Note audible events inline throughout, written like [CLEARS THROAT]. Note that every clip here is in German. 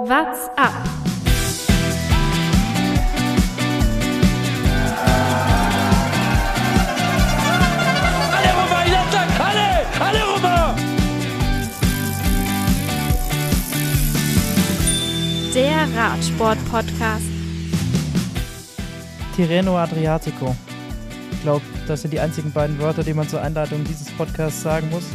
What's up? Alle rüber, ich sag, alle, alle rüber! Der Radsport-Podcast. Tirreno Adriatico. Ich glaube, das sind die einzigen beiden Wörter, die man zur Einleitung dieses Podcasts sagen muss.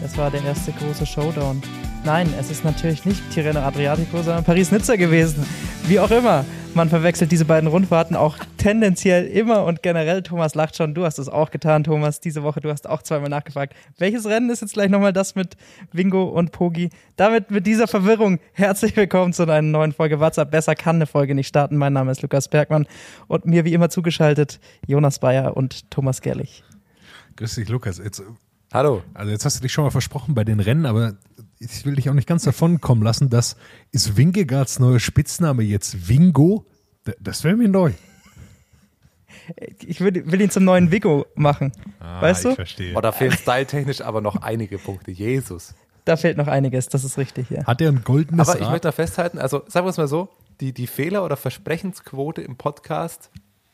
Das war der erste große Showdown. Nein, es ist natürlich nicht Tirreno Adriatico, sondern Paris-Nizza gewesen. Wie auch immer. Man verwechselt diese beiden Rundfahrten auch tendenziell immer und generell. Thomas lacht schon. Du hast es auch getan, Thomas. Diese Woche, du hast auch zweimal nachgefragt. Welches Rennen ist jetzt gleich nochmal das mit Wingo und Pogi? Damit mit dieser Verwirrung herzlich willkommen zu einer neuen Folge WhatsApp. Besser kann eine Folge nicht starten. Mein Name ist Lukas Bergmann und mir wie immer zugeschaltet Jonas Bayer und Thomas Gerlich. Grüß dich, Lukas. Jetzt, Hallo. also jetzt hast du dich schon mal versprochen bei den Rennen, aber ich will dich auch nicht ganz davon kommen lassen, dass ist Wingegards neuer Spitzname jetzt Wingo? Das wäre mir neu. Ich will, will ihn zum neuen Vigo machen. weißt du? Ah, Ich verstehe. Oh, da fehlen styletechnisch aber noch einige Punkte. Jesus. Da fehlt noch einiges, das ist richtig, ja. Hat er ein goldenes Aber ich Rad? möchte noch festhalten, also sagen wir es mal so, die, die Fehler- oder Versprechensquote im Podcast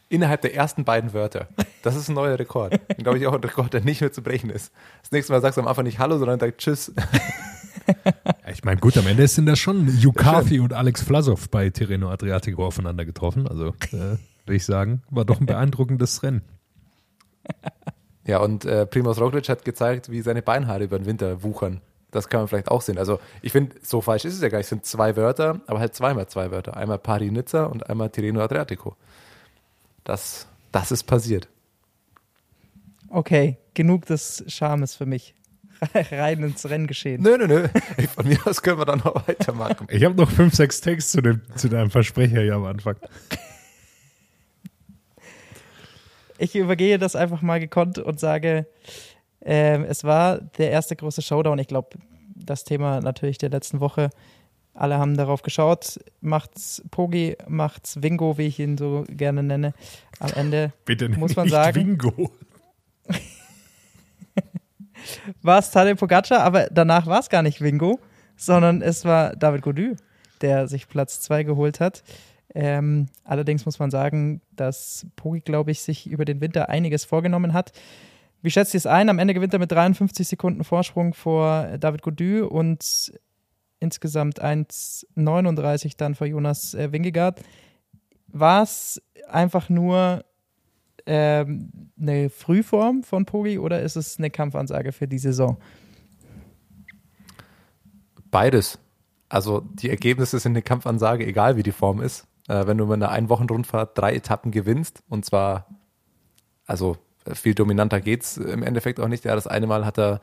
innerhalb der ersten beiden Wörter, das ist ein neuer Rekord. Glaube ich auch ein Rekord, der nicht mehr zu brechen ist. Das nächste Mal sagst du am Anfang nicht Hallo, sondern sagst Tschüss. Ich meine, gut, am Ende sind da schon Jukafi und Alex Vlasov bei Tirreno Adriatico aufeinander getroffen. Also, äh, [LAUGHS] würde ich sagen, war doch ein beeindruckendes Rennen. Ja, und äh, Primoz Roglic hat gezeigt, wie seine Beinhaare über den Winter wuchern. Das kann man vielleicht auch sehen. Also ich finde, so falsch ist es ja gar nicht. Es sind zwei Wörter, aber halt zweimal zwei Wörter. Einmal Pari-Nizza und einmal Tirreno Adriatico. Das, das ist passiert. Okay, genug des Charmes für mich. [LAUGHS] Rein ins Renngeschehen. Nö, nö, nö. Von mir aus können wir dann noch weitermachen. Ich habe noch fünf, sechs Takes zu, dem, zu deinem Versprecher hier am Anfang. Ich übergehe das einfach mal gekonnt und sage, ähm, es war der erste große Showdown. Ich glaube, das Thema natürlich der letzten Woche. Alle haben darauf geschaut. Macht's Pogi, macht's Wingo, wie ich ihn so gerne nenne. Am Ende Bitte Muss man nicht sagen. Wingo. [LAUGHS] war es Tadej Pogacar, aber danach war es gar nicht Wingo, sondern es war David Gody, der sich Platz 2 geholt hat. Ähm, allerdings muss man sagen, dass Pogi, glaube ich, sich über den Winter einiges vorgenommen hat. Wie schätzt ihr es ein? Am Ende gewinnt er mit 53 Sekunden Vorsprung vor David Gody und insgesamt 1,39 dann vor Jonas äh, Wingegaard. War es einfach nur ähm, eine Frühform von Pogi oder ist es eine Kampfansage für die Saison? Beides. Also die Ergebnisse sind eine Kampfansage, egal wie die Form ist. Äh, wenn du mit einer Einwochenrundfahrt drei Etappen gewinnst und zwar, also äh, viel dominanter geht's im Endeffekt auch nicht. Ja, das eine Mal hat er,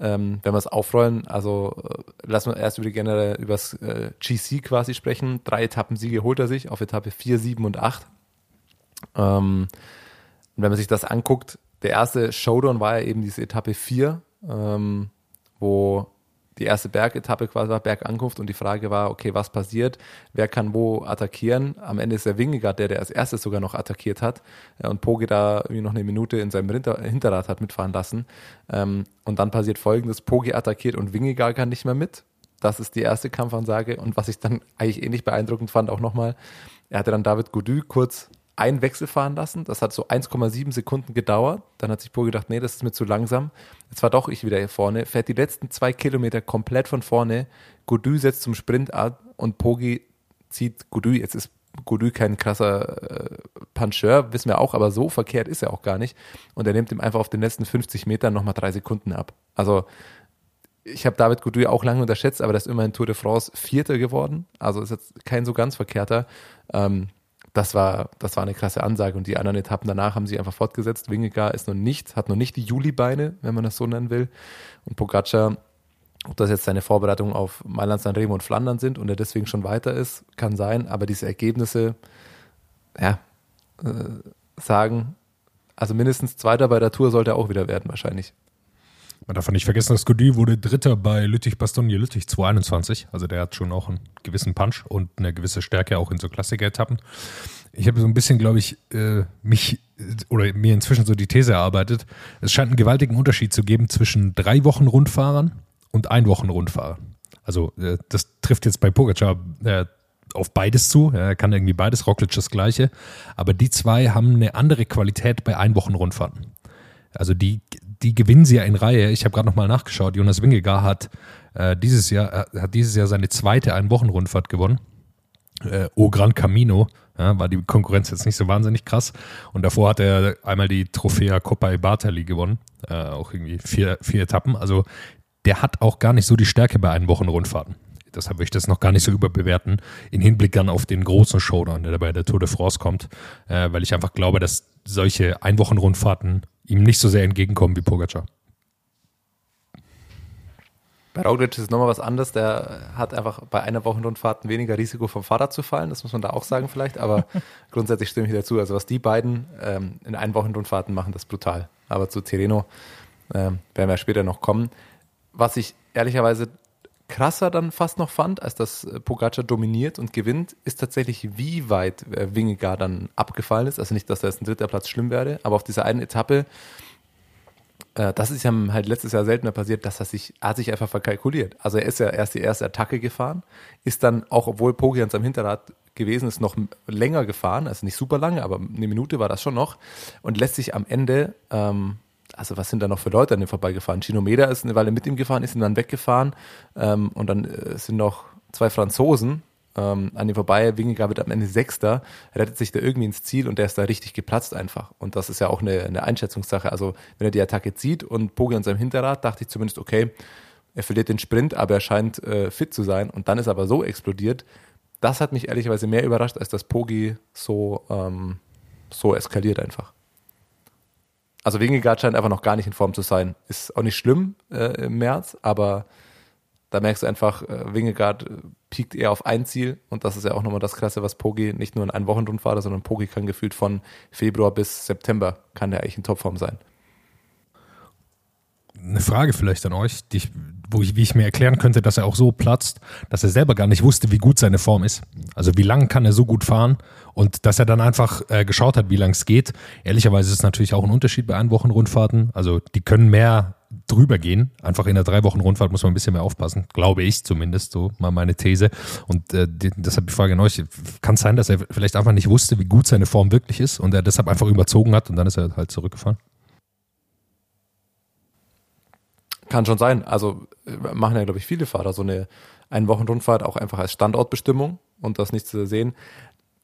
ähm, wenn wir es aufrollen, also äh, lassen wir erst über die generell übers äh, GC quasi sprechen. Drei Etappensiege holt er sich auf Etappe 4, 7 und 8. Ähm, wenn man sich das anguckt, der erste Showdown war ja eben diese Etappe 4, ähm, wo die erste Bergetappe quasi war, Bergankunft und die Frage war, okay, was passiert? Wer kann wo attackieren? Am Ende ist der Wingegaard der, der als erstes sogar noch attackiert hat äh, und Poge da irgendwie noch eine Minute in seinem Hinter Hinterrad hat mitfahren lassen. Ähm, und dann passiert folgendes, Poge attackiert und Wingegaard kann nicht mehr mit. Das ist die erste Kampfansage und was ich dann eigentlich ähnlich beeindruckend fand auch nochmal, er hatte dann David Gody kurz einen Wechsel fahren lassen. Das hat so 1,7 Sekunden gedauert. Dann hat sich Pogi gedacht, nee, das ist mir zu langsam. Jetzt war doch ich wieder hier vorne. Fährt die letzten zwei Kilometer komplett von vorne. Godu setzt zum Sprint ab und Pogi zieht Godu. Jetzt ist Godu kein krasser äh, Puncheur, wissen wir auch, aber so verkehrt ist er auch gar nicht. Und er nimmt ihm einfach auf den letzten 50 Metern nochmal drei Sekunden ab. Also ich habe David Godu auch lange unterschätzt, aber der ist immerhin Tour de France Vierter geworden. Also ist jetzt kein so ganz verkehrter. Ähm, das war, das war eine krasse Ansage und die anderen Etappen danach haben sie einfach fortgesetzt. Wingegaard ist noch nicht, hat noch nicht die Juli-Beine, wenn man das so nennen will. Und Pogacar, ob das jetzt seine Vorbereitungen auf Mailand, San Remo und Flandern sind und er deswegen schon weiter ist, kann sein, aber diese Ergebnisse, ja, äh, sagen, also mindestens Zweiter bei der Tour sollte er auch wieder werden wahrscheinlich. Man darf nicht vergessen, dass Gody wurde Dritter bei Lüttich-Bastogne-Lüttich 221. Also der hat schon auch einen gewissen Punch und eine gewisse Stärke auch in so Klassiker-Etappen. Ich habe so ein bisschen, glaube ich, äh, mich äh, oder mir inzwischen so die These erarbeitet. Es scheint einen gewaltigen Unterschied zu geben zwischen drei Wochen Rundfahrern und ein Wochen Rundfahrern. Also äh, das trifft jetzt bei Pogacar auf beides zu. Er kann irgendwie beides, Roglic das gleiche. Aber die zwei haben eine andere Qualität bei Einwochenrundfahrten. Also die, die gewinnen sie ja in Reihe. Ich habe gerade nochmal nachgeschaut. Jonas Wingegar hat äh, dieses Jahr äh, hat dieses Jahr seine zweite Einwochenrundfahrt gewonnen. Äh, o Gran Camino. Ja, war die Konkurrenz jetzt nicht so wahnsinnig krass. Und davor hat er einmal die Trofea Coppa e Bartali gewonnen. Äh, auch irgendwie vier, vier Etappen. Also der hat auch gar nicht so die Stärke bei Einwochenrundfahrten deshalb will ich das noch gar nicht so überbewerten, in Hinblick dann auf den großen Showdown, der bei der Tour de France kommt, äh, weil ich einfach glaube, dass solche Einwochenrundfahrten ihm nicht so sehr entgegenkommen wie Pogacar. Bei Roglic ist nochmal was anderes. Der hat einfach bei einer Wochenrundfahrt weniger Risiko vom Fahrrad zu fallen. Das muss man da auch sagen vielleicht. Aber [LAUGHS] grundsätzlich stimme ich dazu. Also was die beiden ähm, in Einwochenrundfahrten machen, das ist brutal. Aber zu Tireno ähm, werden wir später noch kommen. Was ich ehrlicherweise krasser dann fast noch fand, als das äh, Pogacar dominiert und gewinnt, ist tatsächlich, wie weit äh, Wingegaard dann abgefallen ist. Also nicht, dass da jetzt ein dritter Platz schlimm wäre, aber auf dieser einen Etappe, äh, das ist ja halt letztes Jahr seltener passiert, dass er sich, er hat sich einfach verkalkuliert. Also er ist ja erst die erste Attacke gefahren, ist dann auch, obwohl Pogi an seinem Hinterrad gewesen ist, noch länger gefahren, also nicht super lange, aber eine Minute war das schon noch und lässt sich am Ende ähm, also was sind da noch für Leute an ihm vorbeigefahren? Chinomeda ist eine Weile mit ihm gefahren, ist ihm dann weggefahren ähm, und dann äh, sind noch zwei Franzosen ähm, an ihm vorbei. Wingegaard wird am Ende Sechster, rettet sich da irgendwie ins Ziel und der ist da richtig geplatzt einfach. Und das ist ja auch eine, eine Einschätzungssache. Also wenn er die Attacke zieht und Pogi an seinem Hinterrad, dachte ich zumindest, okay, er verliert den Sprint, aber er scheint äh, fit zu sein und dann ist er aber so explodiert. Das hat mich ehrlicherweise mehr überrascht, als dass Pogi so, ähm, so eskaliert einfach. Also Wingegaard scheint einfach noch gar nicht in Form zu sein. Ist auch nicht schlimm äh, im März, aber da merkst du einfach, äh, Wingegaard äh, piekt eher auf ein Ziel und das ist ja auch nochmal das Klasse, was Pogi nicht nur in einen Wochenrundfahrer, sondern Pogi kann gefühlt von Februar bis September kann der eigentlich in Topform sein. Eine Frage vielleicht an euch, die ich wo ich, wie ich mir erklären könnte, dass er auch so platzt, dass er selber gar nicht wusste, wie gut seine Form ist. Also wie lang kann er so gut fahren und dass er dann einfach äh, geschaut hat, wie lang es geht. Ehrlicherweise ist es natürlich auch ein Unterschied bei Einwochenrundfahrten. Also die können mehr drüber gehen. Einfach in der drei Wochen Rundfahrt muss man ein bisschen mehr aufpassen, glaube ich zumindest, so mal meine These. Und äh, die, deshalb die Frage an euch, kann es sein, dass er vielleicht einfach nicht wusste, wie gut seine Form wirklich ist und er deshalb einfach überzogen hat und dann ist er halt zurückgefahren? Kann schon sein. Also äh, machen ja, glaube ich, viele Fahrer so eine Ein-Wochen-Rundfahrt auch einfach als Standortbestimmung und das nicht zu sehen.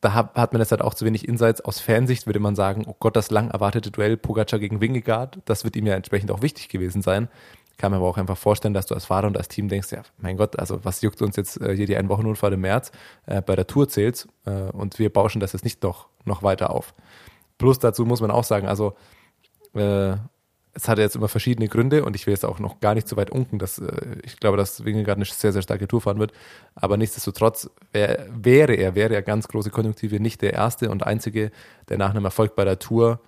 Da hat, man jetzt halt auch zu wenig Insights. Aus Fansicht würde man sagen, oh Gott, das lang erwartete Duell Pogacar gegen Wingegaard, das wird ihm ja entsprechend auch wichtig gewesen sein. Kann man aber auch einfach vorstellen, dass du als Fahrer und als Team denkst, ja, mein Gott, also was juckt uns jetzt äh, hier die Ein-Wochen-Rundfahrt im März äh, bei der Tour zählt äh, und wir bauschen das jetzt nicht noch, noch weiter auf. Plus dazu muss man auch sagen, also äh, es hat jetzt immer verschiedene Gründe und ich will jetzt auch noch gar nicht so weit unken, dass äh, ich glaube, dass Wingegaard eine sehr, sehr starke Tour fahren wird. Aber nichtsdestotrotz wär, wäre er, wäre er ganz große Konjunktive nicht der erste und einzige, der nach einem Erfolg bei der Tour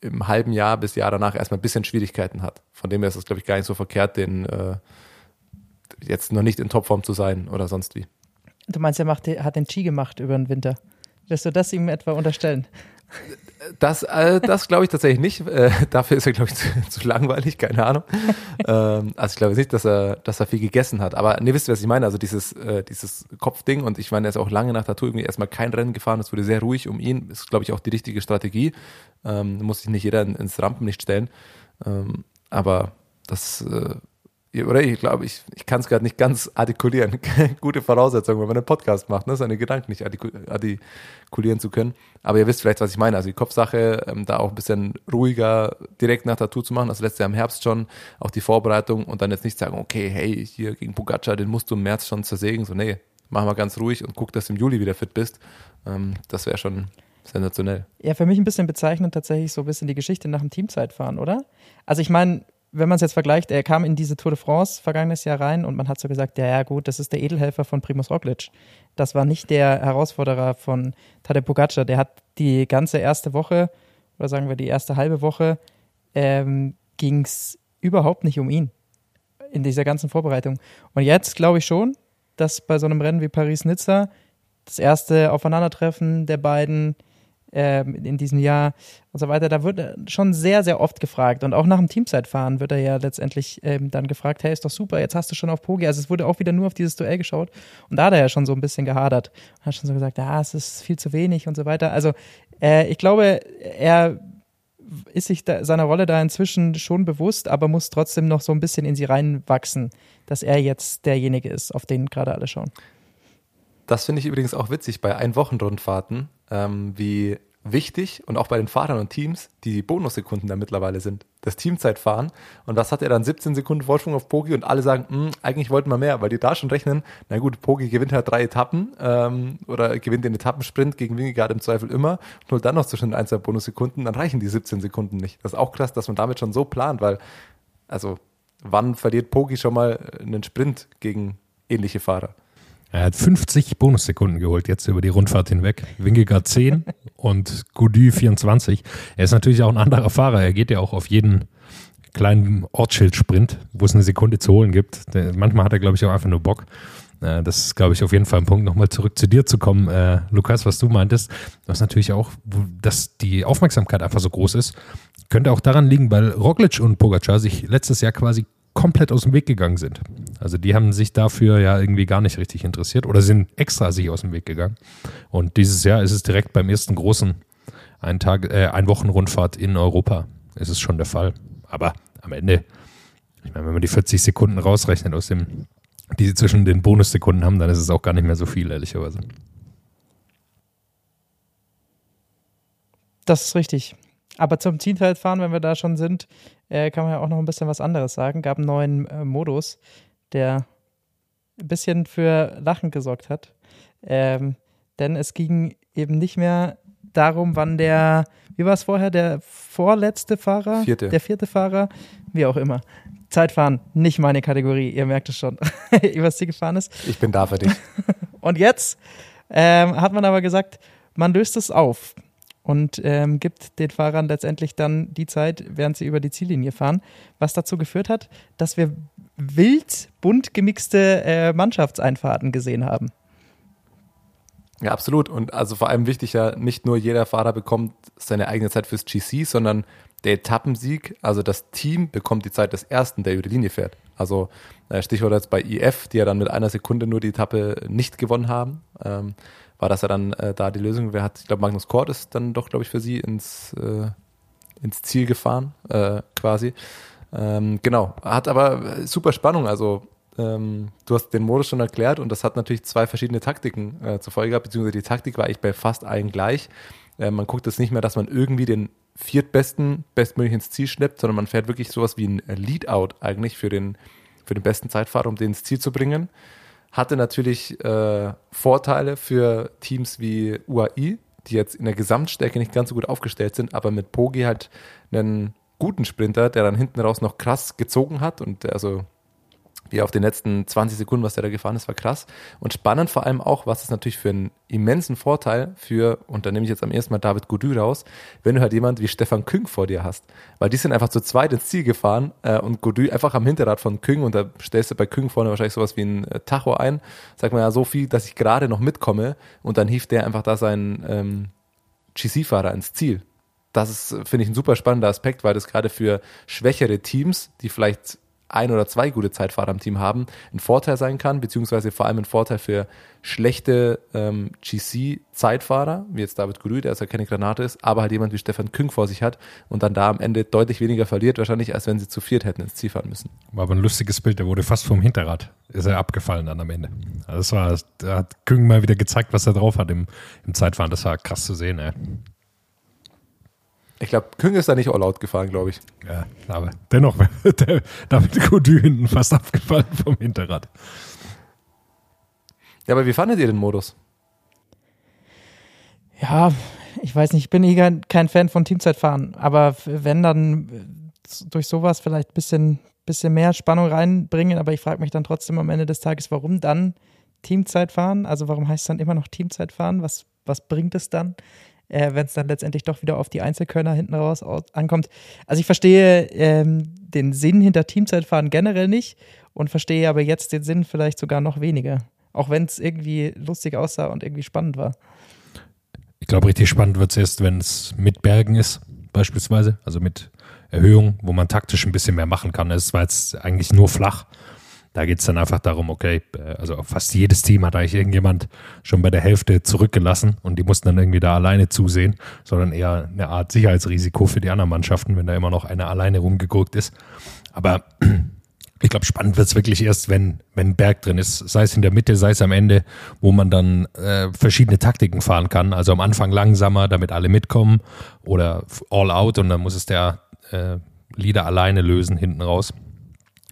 im halben Jahr bis Jahr danach erstmal ein bisschen Schwierigkeiten hat. Von dem her ist es, glaube ich, gar nicht so verkehrt, den äh, jetzt noch nicht in Topform zu sein oder sonst wie. Du meinst, er macht, hat den Ski gemacht über den Winter. Wirst du das ihm etwa unterstellen? Das, äh, das glaube ich tatsächlich nicht. Äh, dafür ist er, glaube ich, zu, zu, langweilig, keine Ahnung. [LAUGHS] Ähm, also ich glaube nicht, dass er, dass er viel gegessen hat. Aber ne, wisst ihr, was ich meine? Also dieses, äh, dieses Kopfding und ich meine, er ist auch lange nach der Tour irgendwie erstmal kein Rennen gefahren. Es wurde sehr ruhig um ihn. Ist, glaube ich, auch die richtige Strategie. Ähm, muss sich nicht jeder ins Rampenlicht stellen. Ähm, aber das äh, oder ich glaube, ich, ich kann es gerade nicht ganz artikulieren. [LAUGHS] Gute Voraussetzung, wenn man einen Podcast macht, ne? seine Gedanken nicht artikulieren zu können. Aber ihr wisst vielleicht, was ich meine. Also die Kopfsache, ähm, da auch ein bisschen ruhiger direkt nach Tour zu machen. Also letztes Jahr im Herbst schon, auch die Vorbereitung und dann jetzt nicht sagen, okay, hey, hier gegen Pogacar, den musst du im März schon zersägen. So, nee, mach mal ganz ruhig und guck, dass du im Juli wieder fit bist. Ähm, das wäre schon sensationell. Ja, für mich ein bisschen bezeichnend tatsächlich so ein bisschen die Geschichte nach dem Teamzeitfahren, oder? Also ich meine, wenn man es jetzt vergleicht, er kam in diese Tour de France vergangenes Jahr rein und man hat so gesagt, ja, ja gut, das ist der Edelhelfer von Primus Roglic. Das war nicht der Herausforderer von Tadej Pogacar. Der hat die ganze erste Woche, oder sagen wir die erste halbe Woche, ähm, ging es überhaupt nicht um ihn in dieser ganzen Vorbereitung. Und jetzt glaube ich schon, dass bei so einem Rennen wie Paris-Nizza das erste Aufeinandertreffen der beiden ähm, in diesem Jahr und so weiter. Da wird schon sehr, sehr oft gefragt. Und auch nach dem Teamzeitfahren wird er ja letztendlich ähm, dann gefragt, hey, ist doch super, jetzt hast du schon auf Pogi. Also es wurde auch wieder nur auf dieses Duell geschaut. Und da hat er ja schon so ein bisschen gehadert. Und hat schon so gesagt, ja, es ist viel zu wenig und so weiter. Also äh, ich glaube, er ist sich da, seiner Rolle da inzwischen schon bewusst, aber muss trotzdem noch so ein bisschen in sie reinwachsen, dass er jetzt derjenige ist, auf den gerade alle schauen. Das finde ich übrigens auch witzig bei Einwochenrundfahrten, ähm, wie wichtig und auch bei den Fahrern und Teams die Bonussekunden da mittlerweile sind. Das Teamzeitfahren. Und was hat er dann? 17 Sekunden Vorsprung auf Pogi und alle sagen, hm, eigentlich wollten wir mehr, weil die da schon rechnen, na gut, Pogi gewinnt halt drei Etappen ähm, oder gewinnt den Etappensprint gegen Wingegaard im Zweifel immer und holt dann noch zwischen ein, zwei Bonussekunden, dann reichen die 17 Sekunden nicht. Das ist auch krass, dass man damit schon so plant, weil, also, wann verliert Pogi schon mal einen Sprint gegen ähnliche Fahrer? Er hat 50 Bonussekunden geholt jetzt über die Rundfahrt hinweg. Wingegaard 10 [LAUGHS] und Goudy 24. Er ist natürlich auch ein anderer Fahrer. Er geht ja auch auf jeden kleinen Ortsschildsprint, wo es eine Sekunde zu holen gibt. Manchmal hat er, glaube ich, auch einfach nur Bock. Äh, das ist, glaube ich, auf jeden Fall ein Punkt, nochmal zurück zu dir zu kommen. Äh, Lukas, was du meintest, was natürlich auch, dass die Aufmerksamkeit einfach so groß ist, könnte auch daran liegen, weil Roglic und Pogacar sich letztes Jahr quasi komplett aus dem Weg gegangen sind. Also die haben sich dafür ja irgendwie gar nicht richtig interessiert oder sind extra sich aus dem Weg gegangen. Und dieses Jahr ist es direkt beim ersten großen ein Tag, äh, ein Wochenrundfahrt in Europa. Ist es schon der Fall. Aber am Ende, ich meine, wenn man die 40 Sekunden rausrechnet aus dem, die sie zwischen den Bonussekunden haben, dann ist es auch gar nicht mehr so viel, ehrlicherweise. Das ist richtig. Aber zum Teamzeitfahren, wenn wir da schon sind, äh, kann man ja auch noch ein bisschen was anderes sagen. Gab einen neuen äh, Modus, der ein bisschen für Lachen gesorgt hat. Ähm, denn es ging eben nicht mehr darum, wann der, wie war es vorher, der vorletzte Fahrer, vierte. der vierte Fahrer, wie auch immer. Zeitfahren, nicht meine Kategorie, ihr merkt es schon, [LAUGHS] was sie gefahren ist. Ich bin da für dich. [LAUGHS] Und jetzt ähm, hat man aber gesagt, man löst es auf und ähm, gibt den Fahrern letztendlich dann die Zeit, während sie über die Ziellinie fahren, was dazu geführt hat, dass wir wild bunt gemixte äh, Mannschaftseinfahrten gesehen haben. Ja, absolut. Und also vor allem wichtig ja, nicht nur jeder Fahrer bekommt seine eigene Zeit fürs GC, sondern der Etappensieg, also das Team bekommt die Zeit des Ersten, der über die Linie fährt. Also äh, Stichwort jetzt bei IF, die ja dann mit einer Sekunde nur die Etappe nicht gewonnen haben. Ähm, war das ja dann äh, da die Lösung. Wer hat, ich glaube, Magnus Kort ist dann doch, glaube ich, für sie ins, äh, ins Ziel gefahren, äh, quasi. Ähm, genau, hat aber super Spannung. Also ähm, du hast den Modus schon erklärt und das hat natürlich zwei verschiedene Taktiken äh, zur Folge gehabt, beziehungsweise die Taktik war eigentlich bei fast allen gleich. Äh, man guckt jetzt nicht mehr, dass man irgendwie den viertbesten bestmöglich ins Ziel schleppt, sondern man fährt wirklich sowas wie ein Lead-Out eigentlich für den, für den besten Zeitfahrer, um den ins Ziel zu bringen hatte natürlich äh, Vorteile für Teams wie UAI, die jetzt in der Gesamtstärke nicht ganz so gut aufgestellt sind, aber mit Pogi halt einen guten Sprinter, der dann hinten raus noch krass gezogen hat und also wie auf den letzten 20 Sekunden, was der da gefahren ist, war krass. Und spannend vor allem auch, was es natürlich für einen immensen Vorteil für, und da nehme ich jetzt am ersten Mal David Goudy raus, wenn du halt jemand wie Stefan Küng vor dir hast. Weil die sind einfach zu zweit ins Ziel gefahren äh, und Goudy einfach am Hinterrad von Küng und da stellst du bei Küng vorne wahrscheinlich sowas wie ein äh, Tacho ein. Sag mal ja so viel, dass ich gerade noch mitkomme und dann hieft der einfach da seinen ähm, GC-Fahrer ins Ziel. Das ist, finde ich, ein super spannender Aspekt, weil das gerade für schwächere Teams, die vielleicht ein oder zwei gute Zeitfahrer im Team haben, ein Vorteil sein kann, beziehungsweise vor allem ein Vorteil für schlechte ähm, GC-Zeitfahrer, wie jetzt David Grü, der also keine Granate ist, aber halt jemand wie Stefan Küng vor sich hat und dann da am Ende deutlich weniger verliert, wahrscheinlich, als wenn sie zu viert hätten ins Ziel fahren müssen. War aber ein lustiges Bild, der wurde fast vom Hinterrad, ist er abgefallen dann am Ende. Also das war, da hat Küng mal wieder gezeigt, was er drauf hat im, im Zeitfahren, das war krass zu sehen, ey. Ich glaube, Küng ist da nicht all out gefahren, glaube ich. Ja, aber dennoch [LAUGHS] der David Gody hinten fast abgefallen vom Hinterrad. Ja, aber wie fandet ihr den Modus? Ja, ich weiß nicht, ich bin eh kein Fan von Teamzeitfahren, aber wenn dann durch sowas vielleicht ein bisschen, bisschen mehr Spannung reinbringen, aber ich frage mich dann trotzdem am Ende des Tages, warum dann Teamzeitfahren? Also warum heißt es dann immer noch Teamzeitfahren? Was, was bringt es dann? Äh, wenn es dann letztendlich doch wieder auf die Einzelkörner hinten raus ankommt. Also ich verstehe ähm, den Sinn hinter Teamzeitfahren generell nicht und verstehe aber jetzt den Sinn vielleicht sogar noch weniger. Auch wenn es irgendwie lustig aussah und irgendwie spannend war. Ich glaube, richtig spannend wird es erst, wenn es mit Bergen ist, beispielsweise, also mit Erhöhung, wo man taktisch ein bisschen mehr machen kann. Es war jetzt eigentlich nur flach. Da geht es dann einfach darum, okay, äh, also fast jedes Team hat eigentlich irgendjemand schon bei der Hälfte zurückgelassen und die mussten dann irgendwie da alleine zusehen, sondern eher eine Art Sicherheitsrisiko für die anderen Mannschaften, wenn da immer noch einer alleine rumgeguckt ist. Aber [CLEARS THROAT] ich glaube, spannend wird es wirklich erst, wenn, wenn Berg drin ist, sei es in der Mitte, sei es am Ende, wo man dann äh, verschiedene Taktiken fahren kann. Also am Anfang langsamer, damit alle mitkommen oder all out und dann muss es der äh, Leader alleine lösen hinten raus.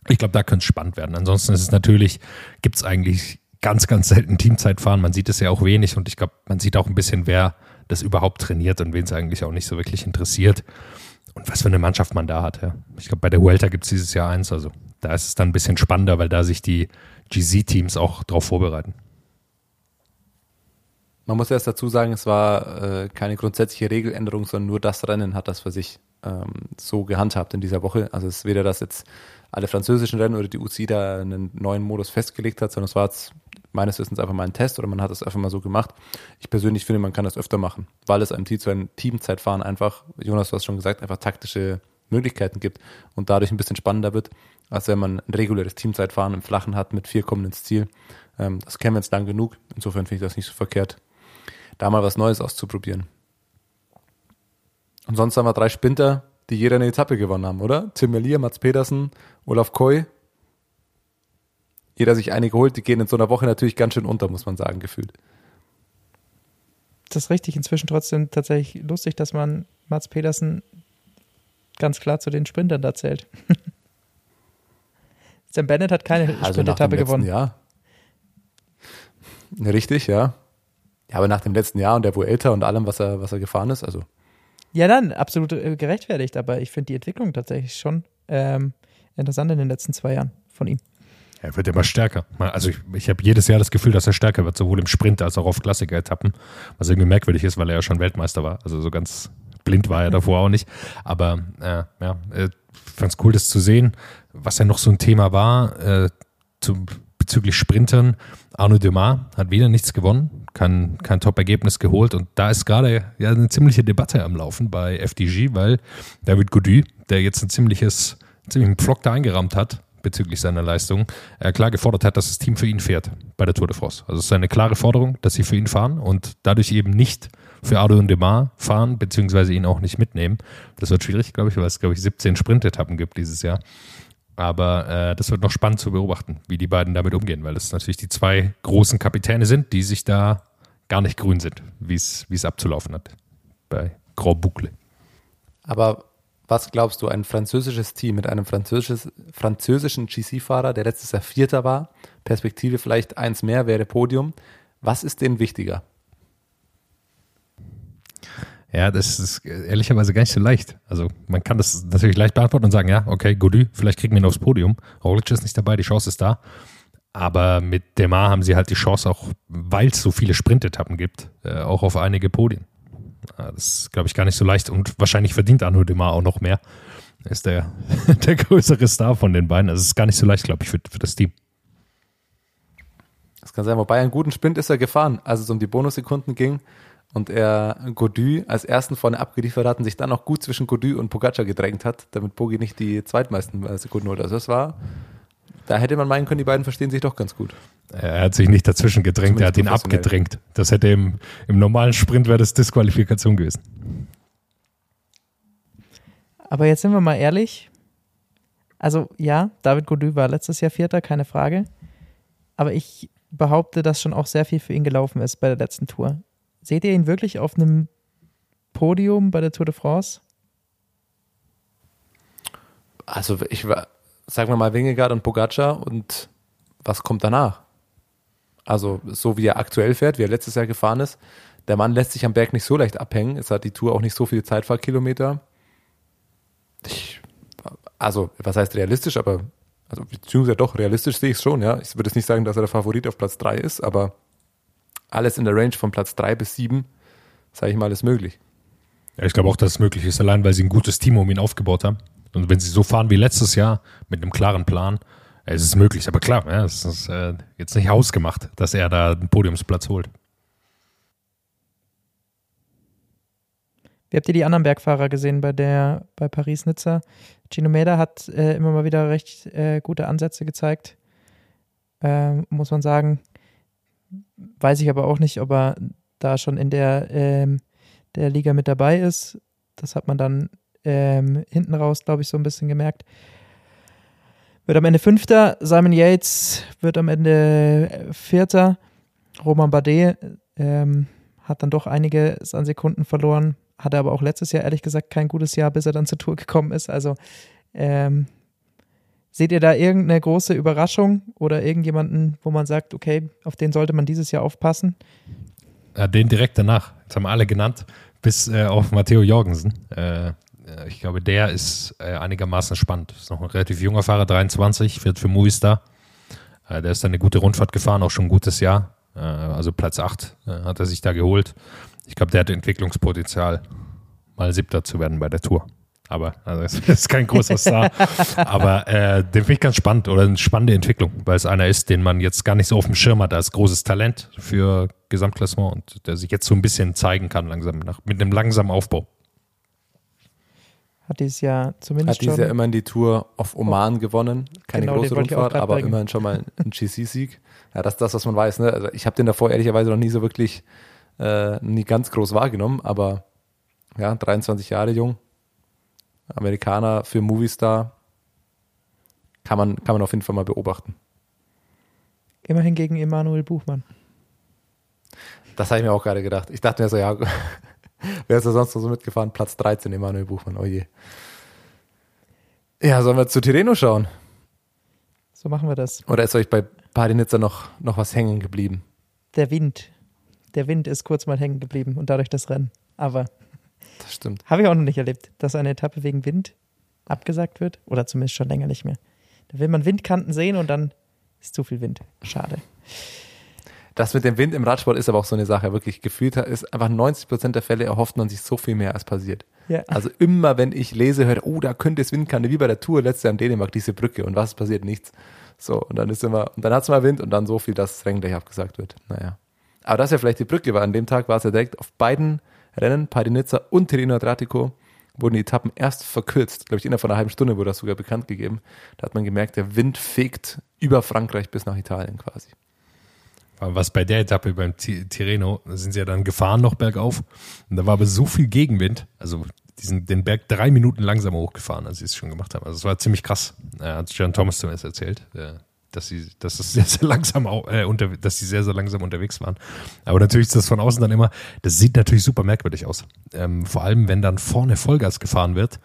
Ich glaube, da könnte es spannend werden. Ansonsten ist es natürlich, gibt es eigentlich ganz, ganz selten Teamzeitfahren. Man sieht es ja auch wenig und ich glaube, man sieht auch ein bisschen, wer das überhaupt trainiert und wen es eigentlich auch nicht so wirklich interessiert. Und was für eine Mannschaft man da hat. Ja. Ich glaube, bei der Vuelta gibt es dieses Jahr eins. Also da ist es dann ein bisschen spannender, weil da sich die GZ-Teams auch darauf vorbereiten. Man muss erst dazu sagen, es war äh, keine grundsätzliche Regeländerung, sondern nur das Rennen hat das für sich ähm, so gehandhabt in dieser Woche. Also es ist weder, dass jetzt alle französischen Rennen oder die UCI da einen neuen Modus festgelegt hat, sondern es war jetzt meines Wissens einfach mal ein Test oder man hat es einfach mal so gemacht. Ich persönlich finde, man kann das öfter machen, weil es einem Teamzeitfahren einfach, Jonas, du hast schon gesagt, einfach taktische Möglichkeiten gibt und dadurch ein bisschen spannender wird, als wenn man ein reguläres Teamzeitfahren im Flachen hat mit vier kommen ins Ziel. Ähm, das kennen wir jetzt lang genug. Insofern finde ich das nicht so verkehrt, da mal was Neues auszuprobieren. Und sonst haben wir drei Sprinter, die jeder eine Etappe gewonnen haben, oder? Tim Melier, Mats Pedersen, Olaf Koy. Jeder sich eine geholt, die gehen in so einer Woche natürlich ganz schön unter, muss man sagen, gefühlt. Das ist richtig. Inzwischen trotzdem tatsächlich lustig, dass man Mats Pedersen ganz klar zu den Sprintern da zählt. [LAUGHS] Sam Bennett hat keine Also Sprintetappe gewonnen. Ja, richtig, ja. Ja, aber nach dem letzten Jahr und der Vuelta und allem, was er, was er gefahren ist, also Ja, dann absolut äh, gerechtfertigt, aber ich finde die Entwicklung tatsächlich schon ähm, interessant in den letzten zwei Jahren von ihm. Er wird immer stärker. Also ich, ich habe jedes Jahr das Gefühl, dass er stärker wird, sowohl im Sprint als auch auf Klassiker-Etappen, was irgendwie merkwürdig ist, weil er ja schon Weltmeister war. Also so ganz blind war er [LAUGHS] davor auch nicht. Aber äh, ja, äh, fand es cool, das zu sehen. Was ja noch so ein Thema war, äh, zu, bezüglich Sprintern, Arnaud Demar hat wieder nichts gewonnen, kein, kein Top-Ergebnis geholt und da ist gerade ja eine ziemliche Debatte am Laufen bei FDG, weil David Gody, der jetzt ein ziemliches, ziemlichen Pflock da eingerammt hat, bezüglich seiner Leistung, äh, klar gefordert hat, dass das Team für ihn fährt bei der Tour de France. Also es ist eine klare Forderung, dass sie für ihn fahren und dadurch eben nicht für Arnaud und Demar fahren, beziehungsweise ihn auch nicht mitnehmen. Das wird schwierig, glaube ich, weil es, glaube ich, 17 Sprintetappen gibt dieses Jahr. Aber äh, das wird noch spannend zu beobachten, wie die beiden damit umgehen, weil das natürlich die zwei großen Kapitäne sind, die sich da gar nicht grün sind, wie es abzulaufen hat bei Grand Boucle. Aber was glaubst du, ein französisches Team mit einem französisches, französischen GC-Fahrer, der letztes Jahr Vierter war, Perspektive vielleicht eins mehr wäre Podium, was ist denen wichtiger? Ja, das ist ehrlicherweise gar nicht so leicht. Also man kann das natürlich leicht beantworten und sagen, ja, okay, Godu, vielleicht kriegen wir ihn aufs Podium. Roglic ist nicht dabei, die Chance ist da. Aber mit Demar haben sie halt die Chance auch, weil es so viele Sprintetappen gibt, äh, auch auf einige Podien. Das ist, glaube ich, gar nicht so leicht und wahrscheinlich verdient Arno Demar auch noch mehr. Ist der, [LAUGHS] der größere Star von den beiden. Also es ist gar nicht so leicht, glaube ich, für, für das Team. Das kann sein, wobei einen guten Sprint ist er gefahren, als es um die Bonussekunden ging und er Godu als ersten vorne abgeliefert hat und sich dann noch gut zwischen Godu und Pogacar gedrängt hat, damit Bogi nicht die zweitmeisten Sekunden holt. Also das war, da hätte man meinen können, die beiden verstehen sich doch ganz gut. Er hat sich nicht dazwischen gedrängt, er hat ihn abgedrängt. Das hätte im, im normalen Sprint wäre das Disqualifikation gewesen. Aber jetzt sind wir mal ehrlich. Also ja, David Godu war letztes Jahr Vierter, keine Frage. Aber ich behaupte, dass schon auch sehr viel für ihn gelaufen ist bei der letzten Tour. Seht ihr ihn wirklich auf einem Podium bei der Tour de France? Also ich war, sagen wir mal, Wingegaard und Pogacar und was kommt danach? Also so wie er aktuell fährt, wie er letztes Jahr gefahren ist, der Mann lässt sich am Berg nicht so leicht abhängen. Es hat die Tour auch nicht so viele Zeitfahrkilometer. Ich, also, was heißt realistisch, aber also beziehungsweise doch, realistisch sehe ich es schon, ja. Ich würde jetzt nicht sagen, dass er der Favorit auf Platz 3 ist, aber alles in der Range von Platz 3 bis 7, sage ich mal, ist möglich. Ja, ich glaube auch, dass es möglich ist, allein weil sie ein gutes Team um ihn aufgebaut haben. Und wenn sie so fahren wie letztes Jahr, mit einem klaren Plan, es ist möglich. Aber klar, ja, es ist äh, jetzt nicht ausgemacht, dass er da einen Podiumsplatz holt. Wie habt ihr die anderen Bergfahrer gesehen bei der bei Paris-Nizza? Gino Meda hat äh, immer mal wieder recht äh, gute Ansätze gezeigt. Ähm, muss man sagen. Weiß ich aber auch nicht, ob er da schon in der, ähm, der Liga mit dabei ist. Das hat man dann ähm, hinten raus, glaube ich, so ein bisschen gemerkt. Wird am Ende Fünfter. Simon Yates wird am Ende äh, Vierter. Roman Bardet ähm, hat dann doch einiges an Sekunden verloren. Hatte aber auch letztes Jahr ehrlich gesagt kein gutes Jahr, bis er dann zur Tour gekommen ist. Also ähm, seht ihr da irgendeine große Überraschung oder irgendjemanden, wo man sagt, okay, auf den sollte man dieses Jahr aufpassen? Ja, den direkt danach. Das haben alle genannt, bis äh, auf Matteo Jorgensen. Äh, ich glaube, der ist äh, einigermaßen spannend. Ist noch ein relativ junger Fahrer, 23, fährt für Movistar. Äh, der ist eine gute Rundfahrt gefahren, auch schon ein gutes Jahr. Äh, also Platz 8 äh, hat er sich da geholt ich glaube, der hat Entwicklungspotenzial, mal Siebter zu werden bei der Tour. Aber also [LAUGHS] es ist kein großer Star. Aber äh, den finde ich ganz spannend oder eine spannende Entwicklung, weil es einer ist, den man jetzt gar nicht so auf dem Schirm hat als großes Talent für Gesamtklassement und der sich jetzt so ein bisschen zeigen kann langsam nach, mit einem langsamen Aufbau. Hat dieses Jahr zumindest Hat dieses Jahr immerhin die Tour auf Oman gewonnen. Keine Genau, große Rundfahrt, aber bringen. immerhin schon mal ein GC-Sieg. Ja, das ist das, was man weiß. Ne? Also ich habe den davor ehrlicherweise noch nie so wirklich äh, nie ganz groß wahrgenommen, aber ja, 23 Jahre jung, Amerikaner für Movistar, kann man, kann man auf jeden Fall mal beobachten. Immerhin gegen Emanuel Buchmann. Das habe ich mir auch gerade gedacht. Ich dachte mir so, ja, [LAUGHS] wer ist da sonst noch so mitgefahren? Platz 13, Emanuel Buchmann, oh je. Ja, sollen wir zu Tireno schauen? So machen wir das. Oder ist euch bei Parinitza noch, noch was hängen geblieben? Der Wind. Der Wind ist kurz mal hängen geblieben und dadurch das Rennen. Aber Das stimmt. habe ich auch noch nicht erlebt, dass eine Etappe wegen Wind abgesagt wird. Oder zumindest schon länger nicht mehr. Da will man Windkanten sehen und dann ist zu viel Wind. Schade. Das mit dem Wind im Radsport ist aber auch so eine Sache. Wirklich gefühlt ist einfach 90 Prozent der Fälle erhofft man sich so viel mehr als passiert. Ja. Also immer, wenn ich lese, höre, oh, da könnte es Windkanne, wie bei der Tour letztes Jahr in Dänemark, diese Brücke. Und was passiert? Nichts. So, und dann ist immer, und dann hat es mal Wind und dann so viel, dass das Rennen gleich abgesagt wird. Naja. Aber das ist ja vielleicht die Brücke, weil an dem Tag war es ja direkt auf beiden Rennen, Parinizza und Tirreno Adriatico, wurden die Etappen erst verkürzt. Glaube ich, innerhalb von einer halben Stunde wurde das sogar bekannt gegeben. Da hat man gemerkt, der Wind fegt über Frankreich bis nach Italien quasi. Was bei der Etappe beim Ti- Tirreno, da sind sie ja dann gefahren noch bergauf. Und da war aber so viel Gegenwind, also die sind den Berg drei Minuten langsamer hochgefahren, als sie es schon gemacht haben. Also es war ziemlich krass. Äh, hat John Thomas zumindest erzählt, äh, dass sie, dass es [LAUGHS] sehr, sehr langsam, äh, unter, dass sie sehr, sehr langsam unterwegs waren. Aber natürlich ist das von außen dann immer, das sieht natürlich super merkwürdig aus. Ähm, vor allem, wenn dann vorne Vollgas gefahren wird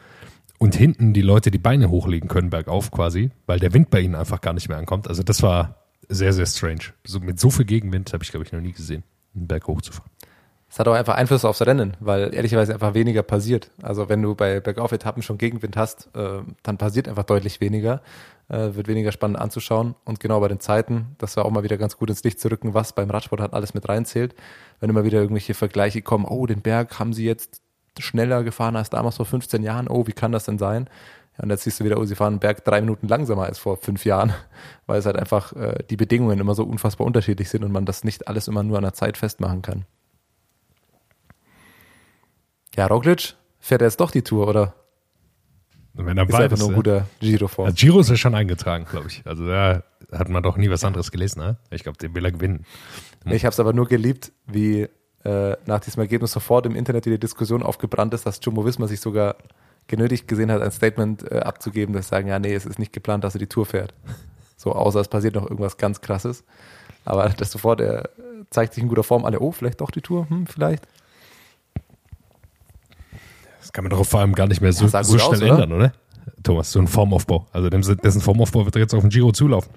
und hinten die Leute die Beine hochlegen können bergauf quasi, weil der Wind bei ihnen einfach gar nicht mehr ankommt. Also das war sehr, sehr strange. So, mit so viel Gegenwind habe ich, glaube ich, noch nie gesehen, einen Berg hochzufahren. Es hat auch einfach Einfluss aufs Rennen, weil ehrlicherweise einfach weniger passiert. Also wenn du bei Bergauf-Etappen schon Gegenwind hast, äh, dann passiert einfach deutlich weniger, äh, wird weniger spannend anzuschauen. Und genau bei den Zeiten, das war auch mal wieder ganz gut ins Licht zu rücken, was beim Radsport halt alles mit reinzählt. Wenn immer wieder irgendwelche Vergleiche kommen, oh, den Berg haben sie jetzt schneller gefahren als damals vor 15 Jahren, oh, wie kann das denn sein? Ja, und jetzt siehst du wieder, oh, sie fahren einen Berg drei Minuten langsamer als vor fünf Jahren, [LAUGHS] weil es halt einfach äh, die Bedingungen immer so unfassbar unterschiedlich sind und man das nicht alles immer nur an der Zeit festmachen kann. Ja, Roglic fährt er jetzt doch die Tour, oder? Wenn er Ist bei einfach nur ein äh, guter Giro-Form. also Giro ist ja schon eingetragen, glaube ich. Also da hat man doch nie was anderes gelesen. Ne? Ich glaube, den will er gewinnen. Ich habe es aber nur geliebt, wie äh, nach diesem Ergebnis sofort im Internet die Diskussion aufgebrannt ist, dass Jumbo Visma sich sogar genötigt gesehen hat, ein Statement äh, abzugeben, das sagen, ja, nee, es ist nicht geplant, dass er die Tour fährt. So, außer es passiert noch irgendwas ganz krasses. Aber das sofort, er zeigt sich in guter Form, alle, oh, vielleicht doch die Tour, hm, vielleicht. Das kann man doch vor allem gar nicht mehr so, so schnell aus, oder? ändern, oder? Thomas, so ein Formaufbau. Also dessen Formaufbau wird jetzt auf den Giro zulaufen.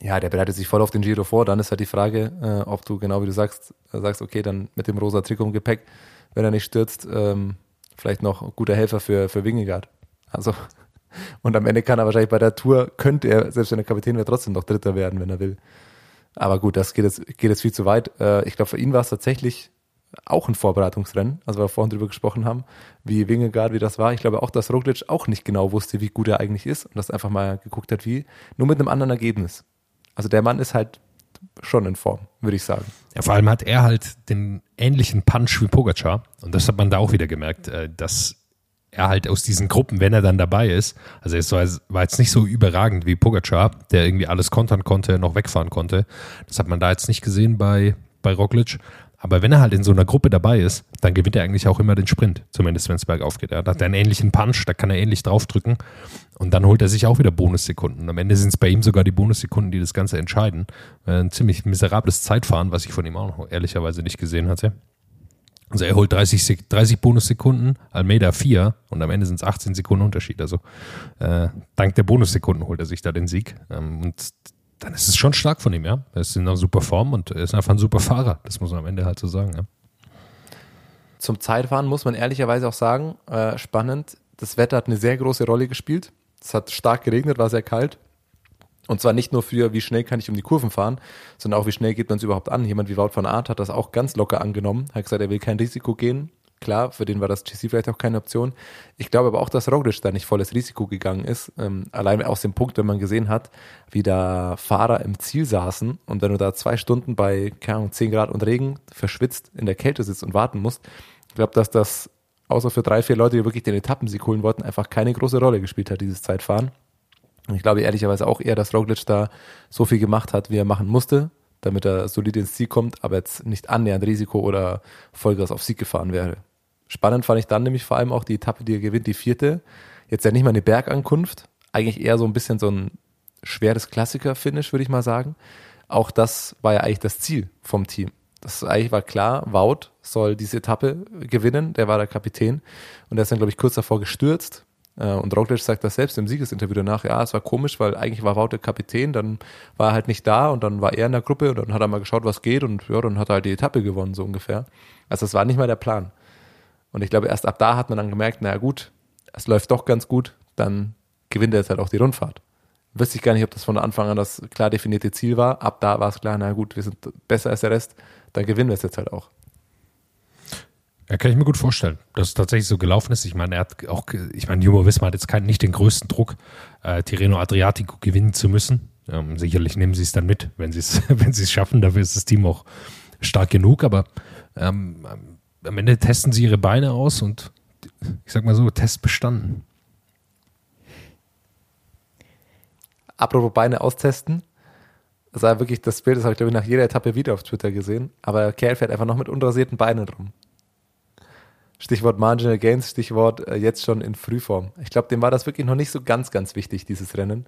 Ja, der bereitet sich voll auf den Giro vor. Dann ist halt die Frage, äh, ob du genau wie du sagst, äh, sagst, okay, dann mit dem rosa Trikot im Gepäck, wenn er nicht stürzt, ähm, vielleicht noch ein guter Helfer für, für Wingegaard. Also, [LAUGHS] und am Ende kann er wahrscheinlich bei der Tour, könnte er, selbst wenn er Kapitän wäre, trotzdem noch Dritter werden, wenn er will. Aber gut, das geht jetzt, geht jetzt viel zu weit. Äh, ich glaube, für ihn war es tatsächlich auch ein Vorbereitungsrennen, also weil wir vorhin drüber gesprochen haben, wie Wingegaard, wie das war. Ich glaube auch, dass Roglic auch nicht genau wusste, wie gut er eigentlich ist und das einfach mal geguckt hat, wie, nur mit einem anderen Ergebnis. Also der Mann ist halt schon in Form, würde ich sagen. Ja, vor allem hat er halt den ähnlichen Punch wie Pogacar. Und das hat man da auch wieder gemerkt, äh, dass er halt aus diesen Gruppen, wenn er dann dabei ist, also es war, jetzt nicht so überragend wie Pogacar, der irgendwie alles kontern konnte, noch wegfahren konnte. Das hat man da jetzt nicht gesehen bei, bei Roglic. Aber wenn er halt in so einer Gruppe dabei ist, dann gewinnt er eigentlich auch immer den Sprint, zumindest wenn es bergauf geht. Er hat einen ähnlichen Punch, da kann er ähnlich draufdrücken und dann holt er sich auch wieder Bonussekunden. Am Ende sind es bei ihm sogar die Bonussekunden, die das Ganze entscheiden. Äh, ein ziemlich miserables Zeitfahren, was ich von ihm auch noch ehrlicherweise nicht gesehen hatte. Also er holt 30, 30 Bonussekunden, Almeida 4 und am Ende sind es 18 Sekunden Unterschied. Also äh, dank der Bonussekunden holt er sich da den Sieg. Ähm, und dann ist es schon stark von ihm, ja. Er ist in einer super Form und er ist einfach ein super Fahrer. Das muss man am Ende halt so sagen, ja. Zum Zeitfahren muss man ehrlicherweise auch sagen, äh, spannend, das Wetter hat eine sehr große Rolle gespielt. Es hat stark geregnet, war sehr kalt. Und zwar nicht nur für, wie schnell kann ich um die Kurven fahren, sondern auch, wie schnell geht man es überhaupt an. Jemand wie Wout van Aert hat das auch ganz locker angenommen, hat gesagt, er will kein Risiko gehen, Klar, für den war das GC vielleicht auch keine Option. Ich glaube aber auch, dass Roglic da nicht volles Risiko gegangen ist. Ähm, allein aus dem Punkt, wenn man gesehen hat, wie da Fahrer im Ziel saßen und wenn du da zwei Stunden bei, keine Ahnung, 10 Grad und Regen verschwitzt in der Kälte sitzt und warten musst, ich glaube, dass das außer für drei, vier Leute, die wirklich den Etappensieg holen wollten, einfach keine große Rolle gespielt hat, dieses Zeitfahren. Und ich glaube ehrlicherweise auch eher, dass Roglic da so viel gemacht hat, wie er machen musste, damit er solide ins Ziel kommt, aber jetzt nicht annähernd Risiko oder Vollgas auf Sieg gefahren wäre. Spannend fand ich dann nämlich vor allem auch die Etappe, die er gewinnt, die vierte. Jetzt ja nicht mal eine Bergankunft, eigentlich eher so ein bisschen so ein schweres Klassiker-Finish, würde ich mal sagen. Auch das war ja eigentlich das Ziel vom Team. Das eigentlich war klar, Wout soll diese Etappe gewinnen, der war der Kapitän und der ist dann, glaube ich, kurz davor gestürzt. Äh, und Roglic sagt das selbst im Siegesinterview danach, ja, es war komisch, weil eigentlich war Wout der Kapitän, dann war er halt nicht da und dann war er in der Gruppe und dann hat er mal geschaut, was geht und ja, dann hat er halt die Etappe gewonnen, so ungefähr. Also das war nicht mal der Plan. Und ich glaube, erst ab da hat man dann gemerkt, naja gut, es läuft doch ganz gut, dann gewinnt er jetzt halt auch die Rundfahrt. Wüsste ich gar nicht, ob das von Anfang an das klar definierte Ziel war. Ab da war es klar, na gut, wir sind besser als der Rest, dann gewinnen wir es jetzt halt auch. Ja, kann ich mir gut vorstellen, dass es tatsächlich so gelaufen ist. Ich meine, er hat auch, ich meine, Jumbo Wismar hat jetzt keinen, nicht den größten Druck, äh, Tirreno Adriatico gewinnen zu müssen. Ähm, sicherlich nehmen sie es dann mit, wenn sie es, [LAUGHS] wenn sie es schaffen. Dafür ist das Team auch stark genug. Aber ähm, am Ende testen sie ihre Beine aus und ich sag mal so, Test bestanden. Apropos Beine austesten, das war wirklich das Bild, das habe ich glaube ich nach jeder Etappe wieder auf Twitter gesehen, aber Kerl fährt einfach noch mit unrasierten Beinen rum. Stichwort Marginal Gains, Stichwort äh, jetzt schon in Frühform. Ich glaube, dem war das wirklich noch nicht so ganz, ganz wichtig, dieses Rennen.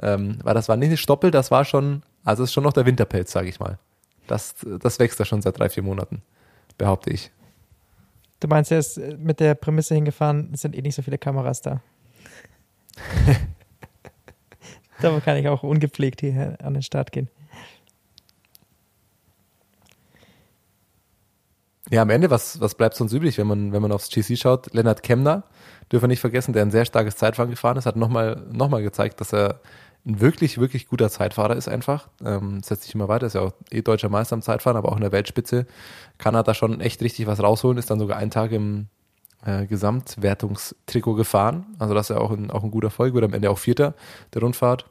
Ähm, weil das war nicht eine Stoppel, das war schon, also ist schon noch der Winterpelz, sage ich mal. Das, das wächst da schon seit drei, vier Monaten, behaupte ich. Du meinst, er ist mit der Prämisse hingefahren, es sind eh nicht so viele Kameras da. [LAUGHS] da kann ich auch ungepflegt hier an den Start gehen. Ja, am Ende, was, was bleibt sonst übrig, wenn man, wenn man aufs GC schaut? Lennart Kemner, dürfen wir nicht vergessen, der ein sehr starkes Zeitfahren gefahren ist, hat nochmal noch mal gezeigt, dass er ein wirklich, wirklich guter Zeitfahrer ist einfach. Ähm, setzt sich immer weiter, ist ja auch eh deutscher Meister am Zeitfahren, aber auch in der Weltspitze kann er da schon echt richtig was rausholen, ist dann sogar einen Tag im äh, Gesamtwertungstrikot gefahren. Also das ist ja auch ein, auch ein guter Erfolg, wird am Ende auch Vierter der Rundfahrt.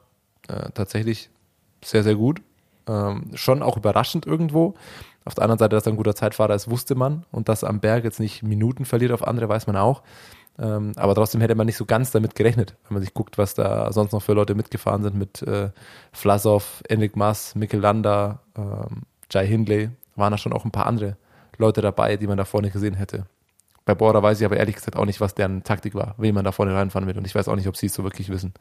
Äh, tatsächlich sehr, sehr gut. Ähm, schon auch überraschend irgendwo. Auf der anderen Seite, dass er ein guter Zeitfahrer ist, wusste man. Und dass er am Berg jetzt nicht Minuten verliert auf andere, weiß man auch. Ähm, aber trotzdem hätte man nicht so ganz damit gerechnet, wenn man sich guckt, was da sonst noch für Leute mitgefahren sind mit äh, Vlasov, Enric Mas, Mikkel Landa, ähm, Jai Hindley, waren da schon auch ein paar andere Leute dabei, die man da vorne gesehen hätte. Bei Bora weiß ich aber ehrlich gesagt auch nicht, was deren Taktik war, wen man da vorne reinfahren will. Und ich weiß auch nicht, ob sie es so wirklich wissen.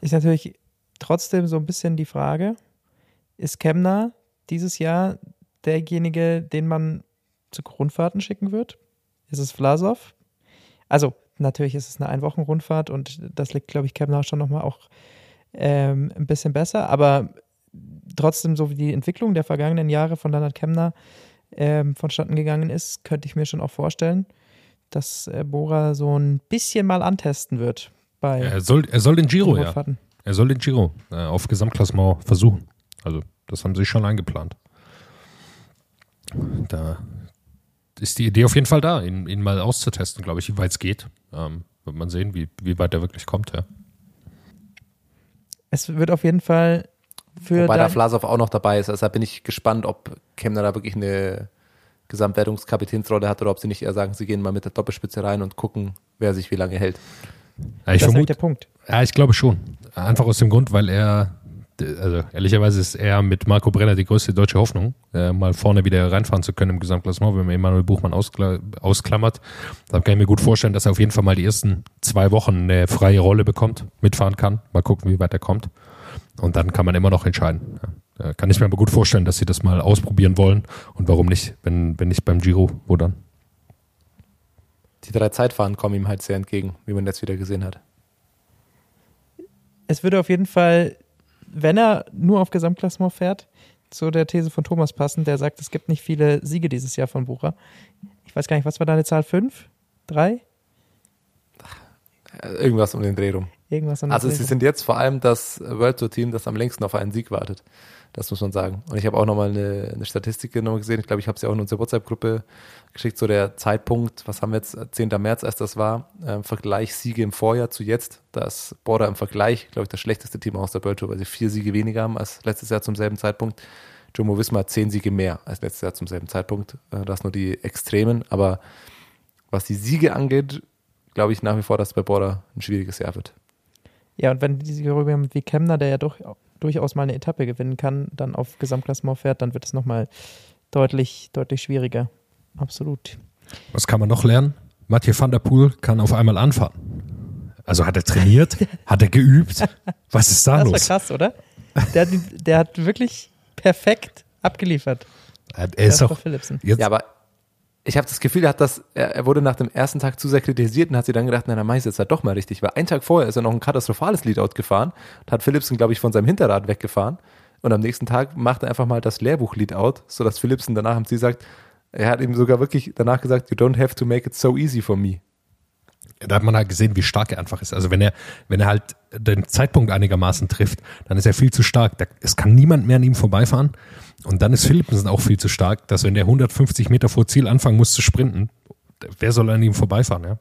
Ist natürlich trotzdem so ein bisschen die Frage, ist Kemner dieses Jahr derjenige, den man zu Grundfahrten schicken wird? Ist es Vlasov? Also, natürlich ist es eine Einwochenrundfahrt und das liegt, glaube ich, Kemner schon nochmal auch ähm, ein bisschen besser, aber trotzdem, so wie die Entwicklung der vergangenen Jahre von Leonard Kemner ähm, vonstatten gegangen ist, könnte ich mir schon auch vorstellen, dass äh, Bora so ein bisschen mal antesten wird. Bei er, soll, er soll den Giro, ja. Er soll den Giro äh, auf Gesamtklassement versuchen. Also, das haben sie schon eingeplant. Da ist die Idee auf jeden Fall da, ihn, ihn mal auszutesten, glaube ich, wie weit es geht. Ähm, wird man sehen, wie, wie weit er wirklich kommt, ja. Es wird auf jeden Fall Für Wobei da Vlasov auch noch dabei ist. Also da bin ich gespannt, ob Kemner da wirklich eine Gesamtwertungskapitänsrolle hat oder ob sie nicht eher sagen, sie gehen mal mit der Doppelspitze rein und gucken, wer sich wie lange hält. Ja, ich das ist vermute, der Punkt. ja, ich glaube schon. Einfach aus dem Grund, weil er, also ehrlicherweise ist er mit Marco Brenner die größte deutsche Hoffnung, äh, mal vorne wieder reinfahren zu können im Gesamtklassement, wenn man Emanuel Buchmann auskla ausklammert. Da kann ich mir gut vorstellen, dass er auf jeden Fall mal die ersten zwei Wochen eine freie Rolle bekommt, mitfahren kann. Mal gucken, wie weit er kommt. Und dann kann man immer noch entscheiden. Ja. Da kann ich mir aber gut vorstellen, dass sie das mal ausprobieren wollen. Und warum nicht? Wenn, wenn nicht beim Giro, wo dann? Die drei Zeitfahren kommen ihm halt sehr entgegen, wie man jetzt wieder gesehen hat. Es würde auf jeden Fall, wenn er nur auf Gesamtklassement fährt, zu der These von Thomas passen, der sagt, es gibt nicht viele Siege dieses Jahr von Bucher. Ich weiß gar nicht, was war deine Zahl? Fünf? Drei? Irgendwas um den Dreh rum. Irgendwas an Also der sie Dreh- sind jetzt vor allem das World Tour Team, das am längsten auf einen Sieg wartet. Das muss man sagen. Und ich habe auch nochmal eine, eine Statistik nochmal gesehen. Ich glaube, ich habe sie auch in unsere WhatsApp-Gruppe geschickt. So der Zeitpunkt, was haben wir jetzt, 10. März, als das war, ähm, Vergleich Siege im Vorjahr zu jetzt. Das Border im Vergleich, glaube ich, das schlechteste Team aus der World Tour, weil sie vier Siege weniger haben als letztes Jahr zum selben Zeitpunkt. Jumbo Visma hat zehn Siege mehr als letztes Jahr zum selben Zeitpunkt. Äh, das nur die Extremen. Aber was die Siege angeht, glaube ich nach wie vor, dass bei Border ein schwieriges Jahr wird. Ja, und wenn die Sieger rüber wie Kemner, der ja doch, durchaus mal eine Etappe gewinnen kann, dann auf Gesamtklassement fährt, dann wird es nochmal deutlich, deutlich schwieriger. Absolut. Was kann man noch lernen? Mathieu van der Poel kann auf einmal anfahren. Also hat er trainiert? [LAUGHS] hat er geübt? Was ist da Das war los? krass, oder? Der der hat wirklich perfekt abgeliefert. Er ist auch Philipsen. jetzt, Ja, aber ich habe das Gefühl, er, hat das, er, wurde nach dem ersten Tag zu sehr kritisiert und hat sich dann gedacht, na, dann mach ich jetzt halt doch mal richtig. Weil einen Tag vorher ist er noch ein katastrophales Leadout gefahren und hat Philipsen, glaube ich, von seinem Hinterrad weggefahren. Und am nächsten Tag macht er einfach mal das Lehrbuch-Leadout, sodass Philipsen danach am Ziel sagt, er hat ihm sogar wirklich danach gesagt, you don't have to make it so easy for me. Da hat man halt gesehen, wie stark er einfach ist. Also wenn er, wenn er halt den Zeitpunkt einigermaßen trifft, dann ist er viel zu stark. Da, es kann niemand mehr an ihm vorbeifahren. Und dann ist Philipsen auch viel zu stark, dass wenn der 150 Meter vor Ziel anfangen muss zu sprinten, wer soll an ihm vorbeifahren, ja?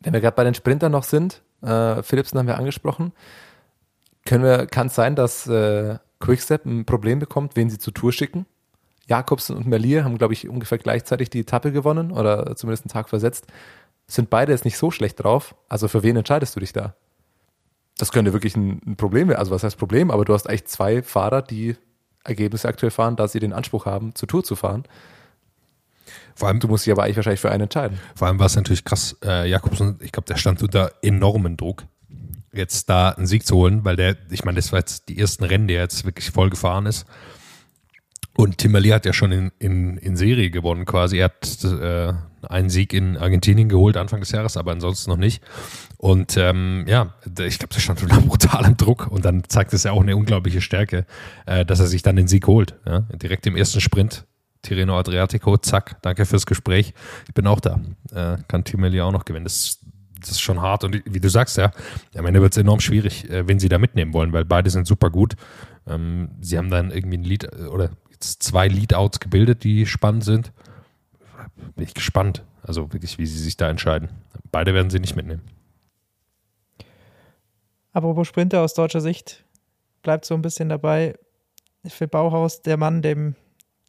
Wenn wir gerade bei den Sprintern noch sind, äh, Philipsen haben wir angesprochen, können wir, kann es sein, dass äh, Quickstep ein Problem bekommt, wen sie zur Tour schicken? Jakobsen und Merlier haben, glaube ich, ungefähr gleichzeitig die Etappe gewonnen oder zumindest einen Tag versetzt. Sind beide jetzt nicht so schlecht drauf. Also für wen entscheidest du dich da? Das könnte wirklich ein, ein Problem werden. Also was heißt Problem? Aber du hast eigentlich zwei Fahrer, die Ergebnisse aktuell fahren, da sie den Anspruch haben, zur Tour zu fahren. Vor allem, Du musst dich aber eigentlich wahrscheinlich für einen entscheiden. Vor allem war es natürlich krass, äh, Jakobsen, ich glaube, der stand unter enormen Druck, jetzt da einen Sieg zu holen, weil der, ich meine, das war jetzt die ersten Rennen, die er jetzt wirklich voll gefahren ist. Und Tim Merlier hat ja schon in, in, in Serie gewonnen quasi. Er hat äh, einen Sieg in Argentinien geholt Anfang des Jahres, aber ansonsten noch nicht. Und ähm, ja, ich glaube, der stand unter [LAUGHS] brutalem Druck und dann zeigt es ja auch eine unglaubliche Stärke, äh, dass er sich dann den Sieg holt. Ja? Direkt im ersten Sprint. Tirreno Adriatico, zack, danke fürs Gespräch. Ich bin auch da. Äh, kann Tim Merlier auch noch gewinnen. Das, das ist schon hart. Und wie du sagst, ja, am Ende wird es enorm schwierig, äh, wenn sie da mitnehmen wollen, weil beide sind super gut. Ähm, sie haben dann irgendwie ein Lead äh, oder zwei Leadouts gebildet, die spannend sind. Bin ich gespannt. Also wirklich, wie sie sich da entscheiden. Beide werden sie nicht mitnehmen. Apropos Sprinter aus deutscher Sicht, bleibt so ein bisschen dabei. Für Bauhaus der Mann, dem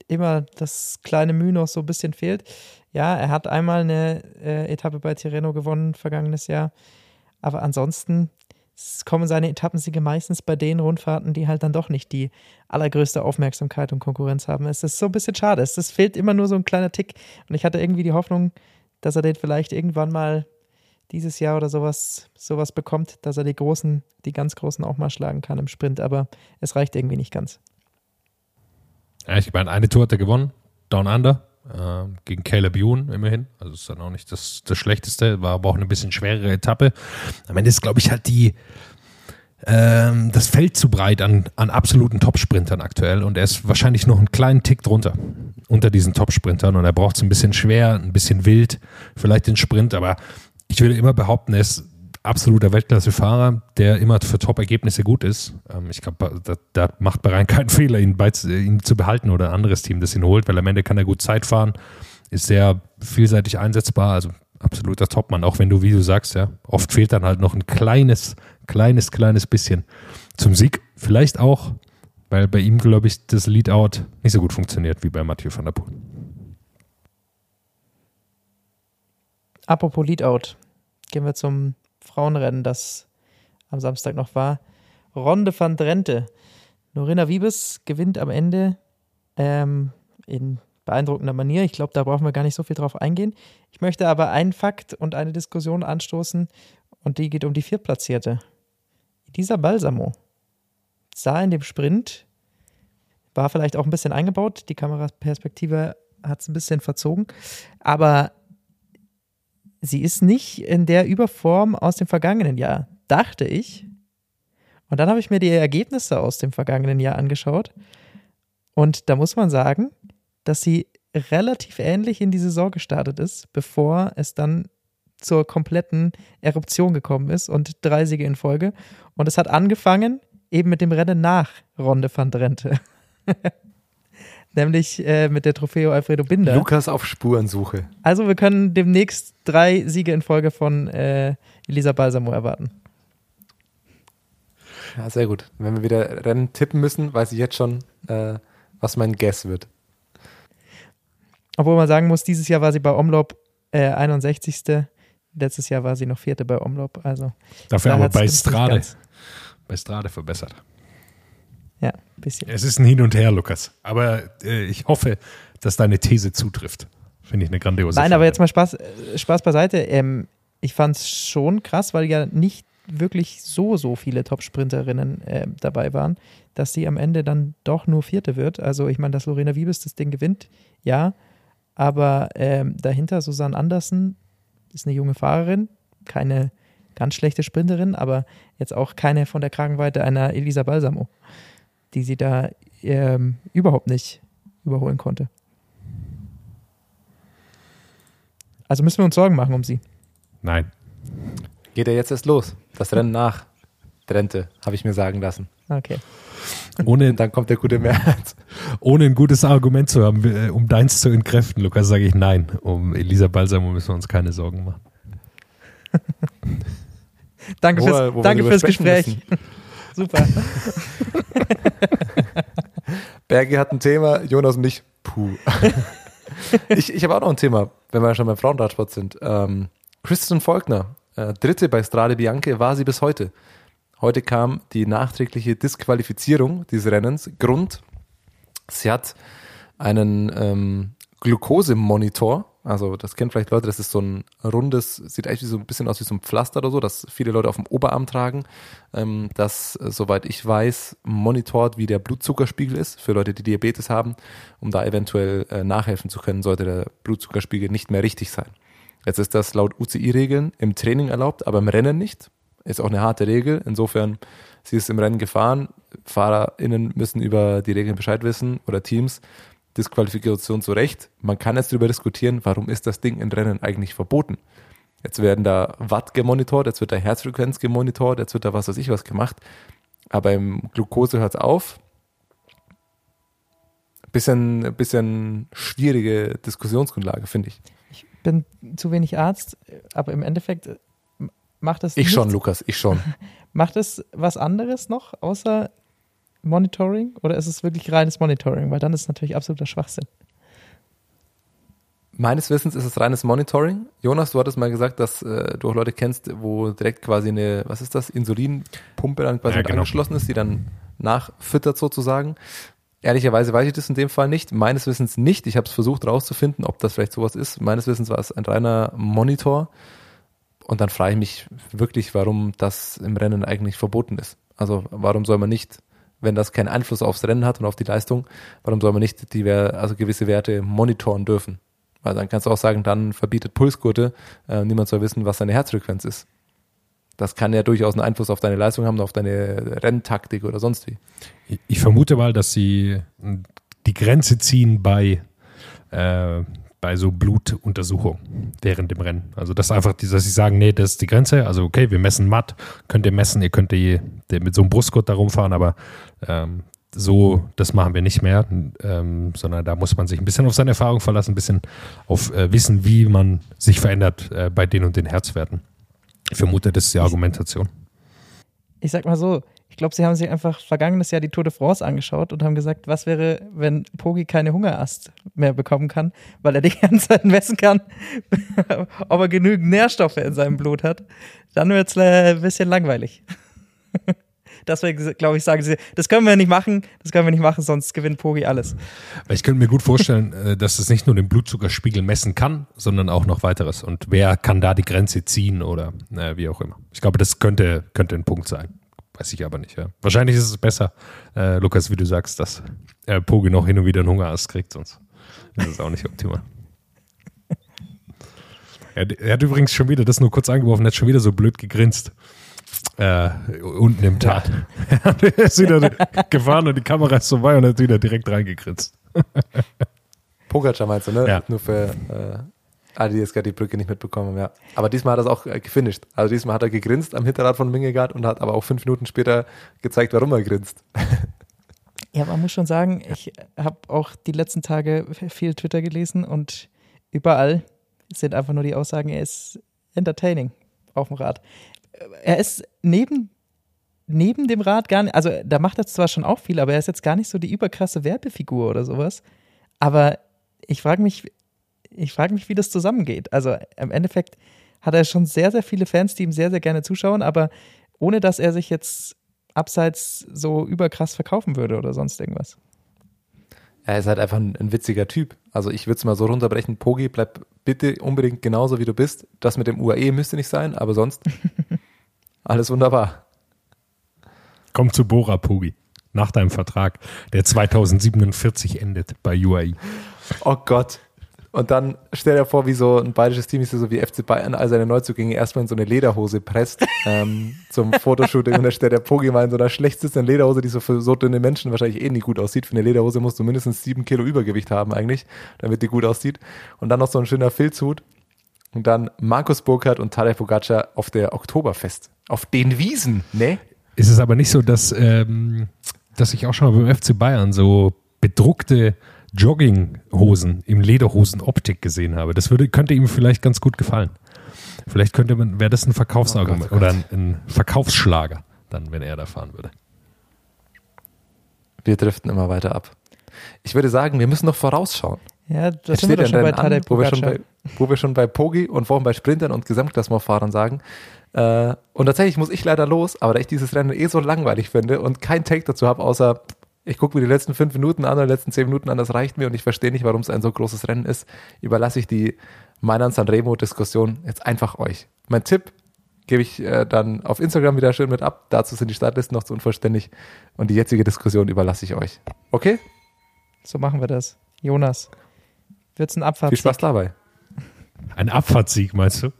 immer das kleine Mühe noch so ein bisschen fehlt. Ja, er hat einmal eine äh, Etappe bei Tirreno gewonnen, vergangenes Jahr. Aber ansonsten s- kommen seine Etappensiege meistens bei den Rundfahrten, die halt dann doch nicht die allergrößte Aufmerksamkeit und Konkurrenz haben. Es ist so ein bisschen schade. Es es fehlt immer nur so ein kleiner Tick. Und ich hatte irgendwie die Hoffnung, dass er den vielleicht irgendwann mal dieses Jahr oder sowas, sowas bekommt, dass er die großen, die ganz großen auch mal schlagen kann im Sprint, aber es reicht irgendwie nicht ganz. Ja, ich meine, eine Tour hat er gewonnen, Down Under, äh, gegen Caleb Ewan immerhin. Also ist dann auch nicht das, das Schlechteste, war aber auch eine bisschen schwerere Etappe. Am Ende ist, glaube ich, halt die, ähm, das Feld zu breit an, an absoluten Topsprintern aktuell und er ist wahrscheinlich noch einen kleinen Tick drunter, unter diesen Topsprintern und er braucht es ein bisschen schwer, ein bisschen wild, vielleicht den Sprint, aber ich würde immer behaupten, er ist absoluter Weltklasse-Fahrer, der immer für Top-Ergebnisse gut ist. Ähm, ich glaube, da, da macht Bahrain keinen [LAUGHS] Fehler, ihn, bei, ihn zu behalten oder ein anderes Team, das ihn holt, weil am Ende kann er gut Zeit fahren, ist sehr vielseitig einsetzbar, also absoluter Topmann, auch wenn du, wie du sagst, ja, oft fehlt dann halt noch ein kleines, Kleines, kleines bisschen. Zum Sieg vielleicht auch, weil bei ihm, glaube ich, das Leadout nicht so gut funktioniert wie bei Mathieu van der Poel. Apropos Leadout, gehen wir zum Frauenrennen, das am Samstag noch war. Ronde van Drenthe. Norina Wiebes gewinnt am Ende ähm, in beeindruckender Manier. Ich glaube, da brauchen wir gar nicht so viel drauf eingehen. Ich möchte aber einen Fakt und eine Diskussion anstoßen und die geht um die Viertplatzierte. Dieser Balsamo sah in dem Sprint, war vielleicht auch ein bisschen eingebaut, die Kameraperspektive hat es ein bisschen verzogen, aber sie ist nicht in der Überform aus dem vergangenen Jahr, dachte ich. Und dann habe ich mir die Ergebnisse aus dem vergangenen Jahr angeschaut. Und da muss man sagen, dass sie relativ ähnlich in die Saison gestartet ist, bevor es dann zur kompletten Eruption gekommen ist und drei Siege in Folge. Und es hat angefangen eben mit dem Rennen nach Ronde van Drenthe. [LAUGHS] Nämlich äh, mit der Trofeo Alfredo Binder. Lukas auf Spurensuche. Also wir können demnächst drei Siege in Folge von äh, Elisa Balsamo erwarten. Ja, sehr gut. Wenn wir wieder Rennen tippen müssen, weiß ich jetzt schon, äh, was mein Guess wird. Obwohl man sagen muss, dieses Jahr war sie bei Omloop äh, 61. Letztes Jahr war sie noch vierte bei Omloop. Also Dafür da aber bei Strade, bei Strade verbessert. Ja, ein bisschen. Es ist ein Hin und Her, Lukas. Aber äh, ich hoffe, dass deine These zutrifft. Finde ich eine grandiose Nein, aber Frage. jetzt mal Spaß, äh, Spaß beiseite. Ähm, ich fand es schon krass, weil ja nicht wirklich so, so viele Top-Sprinterinnen äh, dabei waren, dass sie am Ende dann doch nur Vierte wird. Also ich meine, dass Lorena Wiebes das Ding gewinnt, ja. Aber ähm, dahinter Susanne Andersen ist eine junge Fahrerin, keine ganz schlechte Sprinterin, aber jetzt auch keine von der Kragenweite einer Elisa Balsamo, die sie da ähm, überhaupt nicht überholen konnte. Also müssen wir uns Sorgen machen um sie. Nein. Geht ja jetzt erst los. Das Rennen nach Drenthe, habe ich mir sagen lassen. Okay. Ohne, Und dann kommt der gute März. ohne ein gutes Argument zu haben, äh, um deins zu entkräften, Lukas, sage ich nein. Um Elisa Balsamo müssen wir uns keine Sorgen machen. [LAUGHS] Danke Wo fürs, wo danke fürs Gespräch. Super. [LAUGHS] Bergi hat ein Thema, Jonas und ich, puh. [LAUGHS] ich ich habe auch noch ein Thema, wenn wir schon beim Frauenradsport sind. Ähm, Kristen Faulkner, äh, dritte bei Strade Bianche, war sie bis heute. Heute kam die nachträgliche Disqualifizierung dieses Rennens. Grund, sie hat einen ähm, Glukosemonitor, also das kennen vielleicht Leute, das ist so ein rundes, sieht eigentlich so ein bisschen aus wie so ein Pflaster oder so, das viele Leute auf dem Oberarm tragen, ähm, das, äh, soweit ich weiß, monitort, wie der Blutzuckerspiegel ist für Leute, die Diabetes haben, um da eventuell äh, nachhelfen zu können, sollte der Blutzuckerspiegel nicht mehr richtig sein. Jetzt ist das laut UCI-Regeln im Training erlaubt, aber im Rennen nicht. Ist auch eine harte Regel. Insofern, sie ist im Rennen gefahren. FahrerInnen müssen über die Regeln Bescheid wissen oder Teams. Disqualifikation zu Recht. Man kann jetzt darüber diskutieren, warum ist das Ding in Rennen eigentlich verboten? Jetzt werden da Watt gemonitort, jetzt wird da Herzfrequenz gemonitort, jetzt wird da was weiß ich was gemacht. Aber im Glucose hört es auf. Bisschen, bisschen schwierige Diskussionsgrundlage, finde ich. Ich bin zu wenig Arzt, aber im Endeffekt äh, macht es Ich schon, nichts- Lukas, ich schon. [LAUGHS] Macht es was anderes noch außer Monitoring oder ist es wirklich reines Monitoring? Weil dann ist es natürlich absoluter Schwachsinn. Meines Wissens ist es reines Monitoring. Jonas, du hattest mal gesagt, dass äh, du auch Leute kennst, wo direkt quasi eine, was ist das, Insulinpumpe dann quasi Ja, mit genau. angeschlossen ist, die dann nachfüttert sozusagen. Ehrlicherweise weiß ich das in dem Fall nicht. Meines Wissens nicht. Ich habe es versucht rauszufinden, ob das vielleicht sowas ist. Meines Wissens war es ein reiner Monitor. Und dann frage ich mich wirklich, warum das im Rennen eigentlich verboten ist. Also warum soll man nicht, wenn das keinen Einfluss aufs Rennen hat und auf die Leistung, warum soll man nicht die, also gewisse Werte monitoren dürfen? Weil dann kannst du auch sagen, dann verbietet Pulsgurte, äh, niemand soll wissen, was seine Herzfrequenz ist. Das kann ja durchaus einen Einfluss auf deine Leistung haben, auf deine Renntaktik oder sonst wie. Ich- Ich vermute mal, dass sie die Grenze ziehen bei, äh, bei so Blutuntersuchungen während dem Rennen. Also das einfach, die- dass sie sagen, nee, das ist die Grenze. Also okay, wir messen matt, könnt ihr messen, ihr könnt ihr mit so einem Brustgurt da rumfahren, aber ähm, so, das machen wir nicht mehr, ähm, sondern da muss man sich ein bisschen auf seine Erfahrung verlassen, ein bisschen auf äh, Wissen, wie man sich verändert äh, bei den und den Herzwerten. Ich vermute, das ist die Argumentation. ich sag mal so, ich glaube, sie haben sich einfach vergangenes Jahr die Tour de France angeschaut und haben gesagt, was wäre, wenn Pogi keine Hungerast mehr bekommen kann, weil er die [LAUGHS] ganze Zeit messen kann, [LAUGHS] ob er genügend Nährstoffe in seinem Blut hat. Dann wird es ein bisschen langweilig. [LAUGHS] Deswegen, glaube ich, sagen sie, das können wir nicht machen, das können wir nicht machen, sonst gewinnt Pogi alles. Ich könnte mir gut vorstellen, äh, dass es nicht nur den Blutzuckerspiegel messen kann, sondern auch noch weiteres. Und wer kann da die Grenze ziehen oder äh, wie auch immer. Ich glaube, das könnte, könnte ein Punkt sein. Weiß ich aber nicht. Ja. Wahrscheinlich ist es besser, äh, Lukas, wie du sagst, dass äh, Pogi noch hin und wieder einen Hungerast kriegt, sonst ist es auch nicht optimal. [LAUGHS] er, er, hat übrigens schon wieder, das nur kurz angeworfen, hat schon wieder so blöd gegrinst äh, unten im Tat. Ja. [LAUGHS] er ist wieder gefahren und die Kamera ist vorbei und hat wieder direkt reingekritzt. Pogacar meinst du, ne? Ja. Nur für alle, die jetzt gerade die Brücke nicht mitbekommen ja. Aber diesmal hat er es auch äh, gefinisht. Also diesmal hat er gegrinst am Hinterrad von Mingegaard und hat aber auch fünf Minuten später gezeigt, warum er grinst. [LAUGHS] Ja, man muss schon sagen, ich habe auch die letzten Tage viel Twitter gelesen und überall sind einfach nur die Aussagen, er ist entertaining auf dem Rad er ist neben, neben dem Rad gar nicht, also da macht er zwar schon auch viel, aber er ist jetzt gar nicht so die überkrasse Werbefigur oder sowas. Aber ich frage mich, ich frage mich, wie das zusammengeht. Also im Endeffekt hat er schon sehr, sehr viele Fans, die ihm sehr, sehr gerne zuschauen, aber ohne dass er sich jetzt abseits so überkrass verkaufen würde oder sonst irgendwas. Er ist halt einfach ein, ein witziger Typ. Also ich würde es mal so runterbrechen, Pogi, bleib bitte unbedingt genauso, wie du bist. Das mit dem UAE müsste nicht sein, aber sonst [LAUGHS] alles wunderbar. Komm zu Bora, Pogi. Nach deinem Vertrag, der 2047 endet bei UAE. Oh Gott. Und dann stell dir vor, wie so ein bayerisches Team ist so wie FC Bayern all seine Neuzugänge erstmal in so eine Lederhose presst [LAUGHS] ähm, zum Fotoshooting und dann stellt der Pogi mal in so einer schlecht sitzenden Lederhose, die so für so dünne Menschen wahrscheinlich eh nie gut aussieht. Für eine Lederhose musst du mindestens sieben Kilo Übergewicht haben eigentlich, damit die gut aussieht. Und dann noch so ein schöner Filzhut. Und dann Markus Burkhardt und Tadej Pogacar auf der Oktoberfest. Auf den Wiesen, ne? Ist es aber nicht so, dass, ähm, dass ich auch schon mal beim FC Bayern so bedruckte Jogginghosen im Lederhosen-Optik gesehen habe. Das würde, könnte ihm vielleicht ganz gut gefallen. Vielleicht könnte man, wäre das ein Verkaufsargument oh Gott, oh oder ein, ein Verkaufsschlager, dann, wenn er da fahren würde. Wir driften immer weiter ab. Ich würde sagen, wir müssen noch vorausschauen. Ja, das Es sind wir steht doch ja schon bei an, wo wir, schon bei, wo wir schon bei Pogi und vorhin bei Sprintern und Gesamtklassementfahrern sagen. Äh, und tatsächlich muss ich leider los, aber da ich dieses Rennen eh so langweilig finde und kein Take dazu habe, außer ich gucke mir die letzten fünf Minuten an oder die letzten zehn Minuten an, das reicht mir und ich verstehe nicht, warum es ein so großes Rennen ist, überlasse ich die Mailand Sanremo Diskussion jetzt einfach euch. Mein Tipp gebe ich äh, dann auf Instagram wieder schön mit ab. Dazu sind die Startlisten noch zu unvollständig und die jetzige Diskussion überlasse ich euch. Okay? So machen wir das. Jonas, wird's ein Abfahrtssieg? Viel Spaß dabei. Ein Abfahrtssieg, meinst du?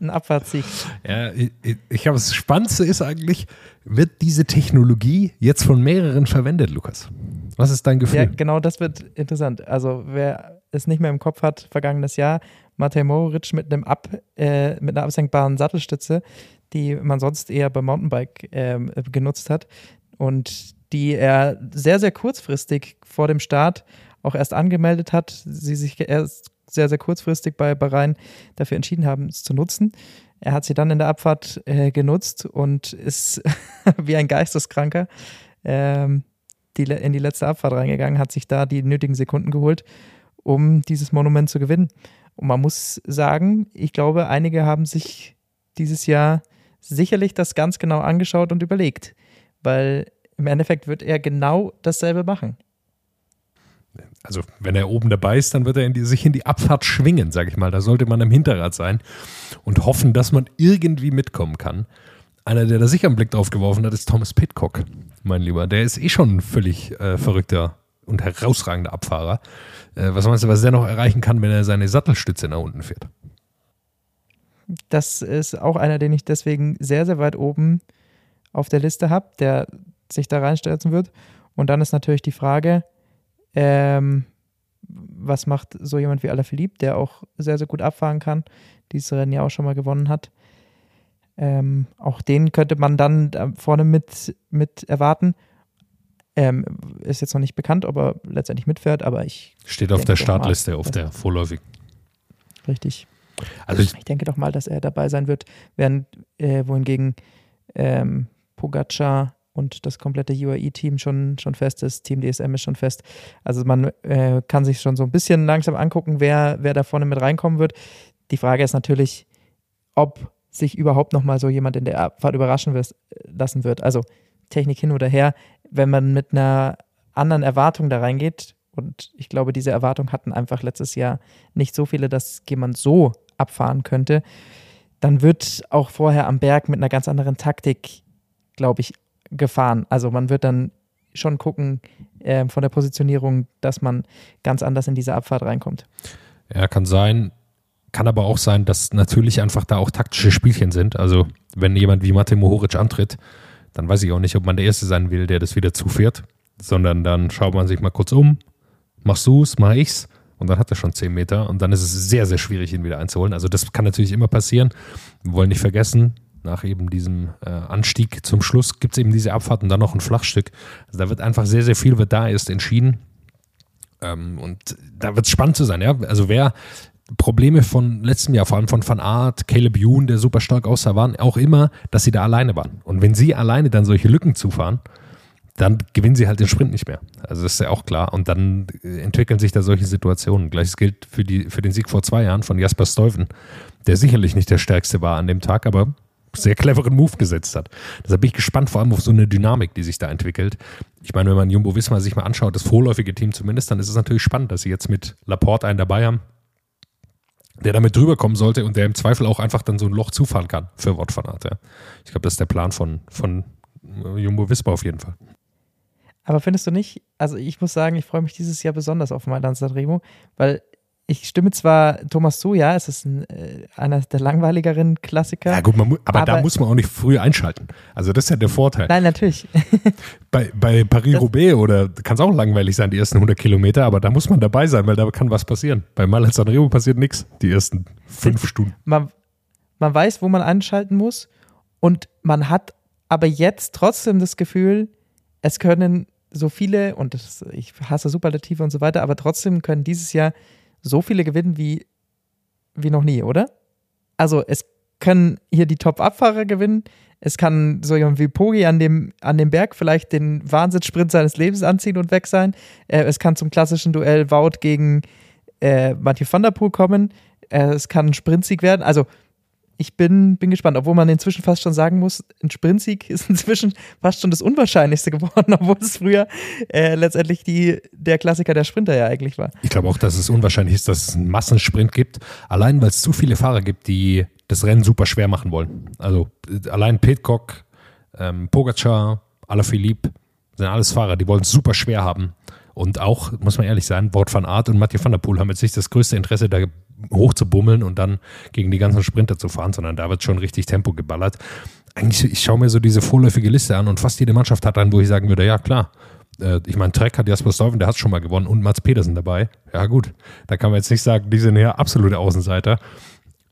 Ein Abfahrtssieg. Ja, ich, ich glaube, das Spannendste ist eigentlich, wird diese Technologie jetzt von mehreren verwendet, Lukas? Was ist dein Gefühl? Ja, genau das wird interessant. Also wer es nicht mehr im Kopf hat, vergangenes Jahr, Matej Moric mit einem Ab, äh, mit einer absenkbaren Sattelstütze, die man sonst eher beim Mountainbike ähm, genutzt hat und die er sehr, sehr kurzfristig vor dem Start auch erst angemeldet hat, sie sich erst sehr, sehr kurzfristig bei Bahrain dafür entschieden haben, es zu nutzen. Er hat sie dann in der Abfahrt äh, genutzt und ist [LAUGHS] wie ein Geisteskranker ähm, die, in die letzte Abfahrt reingegangen, hat sich da die nötigen Sekunden geholt, um dieses Monument zu gewinnen. Und man muss sagen, ich glaube, einige haben sich dieses Jahr sicherlich das ganz genau angeschaut und überlegt, weil im Endeffekt wird er genau dasselbe machen. Also, wenn er oben dabei ist, dann wird er in die, sich in die Abfahrt schwingen, sage ich mal. Da sollte man im Hinterrad sein und hoffen, dass man irgendwie mitkommen kann. Einer, der da sicher einen Blick drauf geworfen hat, ist Thomas Pitcock, mein Lieber. Der ist eh schon ein völlig äh, verrückter und herausragender Abfahrer. Äh, was meinst du, was der noch erreichen kann, wenn er seine Sattelstütze nach unten fährt? Das ist auch einer, den ich deswegen sehr, sehr weit oben auf der Liste habe, der sich da reinstürzen wird. Und dann ist natürlich die Frage, ähm, was macht so jemand wie Alaphilippe, der auch sehr, sehr gut abfahren kann, dieses Rennen ja auch schon mal gewonnen hat. Ähm, auch den könnte man dann da vorne mit, mit erwarten. Ähm, ist jetzt noch nicht bekannt, ob er letztendlich mitfährt, aber ich Steht auf der doch mal, Startliste, auf der vorläufigen. richtig. Also ich, Ich denke doch mal, dass er dabei sein wird, während äh, wohingegen ähm, Pogacar und das komplette UAE-Team schon, schon fest ist. Team DSM ist schon fest. Also man äh, kann sich schon so ein bisschen langsam angucken, wer, wer da vorne mit reinkommen wird. Die Frage ist natürlich, ob sich überhaupt noch mal so jemand in der Abfahrt überraschen wird, lassen wird. Also Technik hin oder her, wenn man mit einer anderen Erwartung da reingeht, und ich glaube, diese Erwartung hatten einfach letztes Jahr nicht so viele, dass jemand so abfahren könnte, dann wird auch vorher am Berg mit einer ganz anderen Taktik, glaube ich, gefahren. Also man wird dann schon gucken äh, von der Positionierung, dass man ganz anders in diese Abfahrt reinkommt. Ja, kann sein. Kann aber auch sein, dass natürlich einfach da auch taktische Spielchen sind. Also wenn jemand wie Mate Mohoric antritt, dann weiß ich auch nicht, ob man der Erste sein will, der das wieder zufährt, sondern dann schaut man sich mal kurz um, machst du es, mach ich's und dann hat er schon 10 Meter und dann ist es sehr, sehr schwierig, ihn wieder einzuholen. Also das kann natürlich immer passieren. Wir wollen nicht vergessen, nach eben diesem äh, Anstieg zum Schluss gibt es eben diese Abfahrt und dann noch ein Flachstück. Also da wird einfach sehr, sehr viel, wird da erst entschieden. Ähm, und da wird es spannend zu sein, ja. Also wer Probleme von letztem Jahr, vor allem von Van Art, Caleb Youn, der super stark aussah, waren auch immer, dass sie da alleine waren. Und wenn sie alleine dann solche Lücken zufahren, dann gewinnen sie halt den Sprint nicht mehr. Also das ist ja auch klar. Und dann äh, entwickeln sich da solche Situationen. Gleiches gilt für, die, für den Sieg vor zwei Jahren von Jasper Stuyven, der sicherlich nicht der stärkste war an dem Tag, aber sehr cleveren Move gesetzt hat. Deshalb bin ich gespannt, vor allem auf so eine Dynamik, die sich da entwickelt. Ich meine, wenn man Jumbo Wismar sich mal anschaut, das vorläufige Team zumindest, dann ist es natürlich spannend, dass sie jetzt mit Laporte einen dabei haben, der damit drüber kommen sollte und der im Zweifel auch einfach dann so ein Loch zufahren kann für Wort von Art. Ja. Ich glaube, das ist der Plan von, von Jumbo Wismar auf jeden Fall. Aber findest du nicht, also ich muss sagen, ich freue mich dieses Jahr besonders auf Mailand Sanremo, weil ich stimme zwar Thomas zu, ja, es ist ein, äh, einer der langweiligeren Klassiker. Ja gut, man, aber, aber, da muss man auch nicht früh einschalten. Also das ist ja der Vorteil. Nein, natürlich. [LAUGHS] bei bei Paris-Roubaix oder kann es auch langweilig sein, die ersten 100 Kilometer, aber da muss man dabei sein, weil da kann was passieren. Bei Mailand Sanremo passiert nichts, die ersten fünf Stunden. Man, man weiß, wo man einschalten muss und man hat aber jetzt trotzdem das Gefühl, es können so viele, und das, ich hasse Superlative und so weiter, aber trotzdem können dieses Jahr so viele gewinnen wie, wie noch nie, oder? Also es können hier die Top-Abfahrer gewinnen. Es kann so jemand wie Pogi an dem, an dem Berg vielleicht den Wahnsinnssprint seines Lebens anziehen und weg sein. Äh, es kann zum klassischen Duell Wout gegen äh, Mathieu van der Poel kommen. Äh, es kann ein Sprintsieg werden. Also ich bin, bin gespannt, obwohl man inzwischen fast schon sagen muss, ein Sprintsieg [LAUGHS] ist inzwischen fast schon das Unwahrscheinlichste geworden, [LAUGHS] obwohl es früher äh, letztendlich die, der Klassiker der Sprinter ja eigentlich war. Ich glaube auch, dass es unwahrscheinlich ist, dass es einen Massensprint gibt, allein weil es zu viele Fahrer gibt, die das Rennen super schwer machen wollen. Also äh, allein Pitcock, ähm, Pogacar, Alaphilippe sind alles Fahrer, die wollen es super schwer haben. Und auch, muss man ehrlich sein, Wort van Art und Mathieu van der Poel haben jetzt nicht das größte Interesse, da hoch zu bummeln und dann gegen die ganzen Sprinter zu fahren, sondern da wird schon richtig Tempo geballert. Eigentlich, ich schaue mir so diese vorläufige Liste an und fast jede Mannschaft hat einen, wo ich sagen würde, ja klar, äh, ich meine, Trek hat Jasper Stuyven, der hat schon mal gewonnen und Mats Pedersen dabei. Ja gut, da kann man jetzt nicht sagen, die sind ja absolute Außenseiter.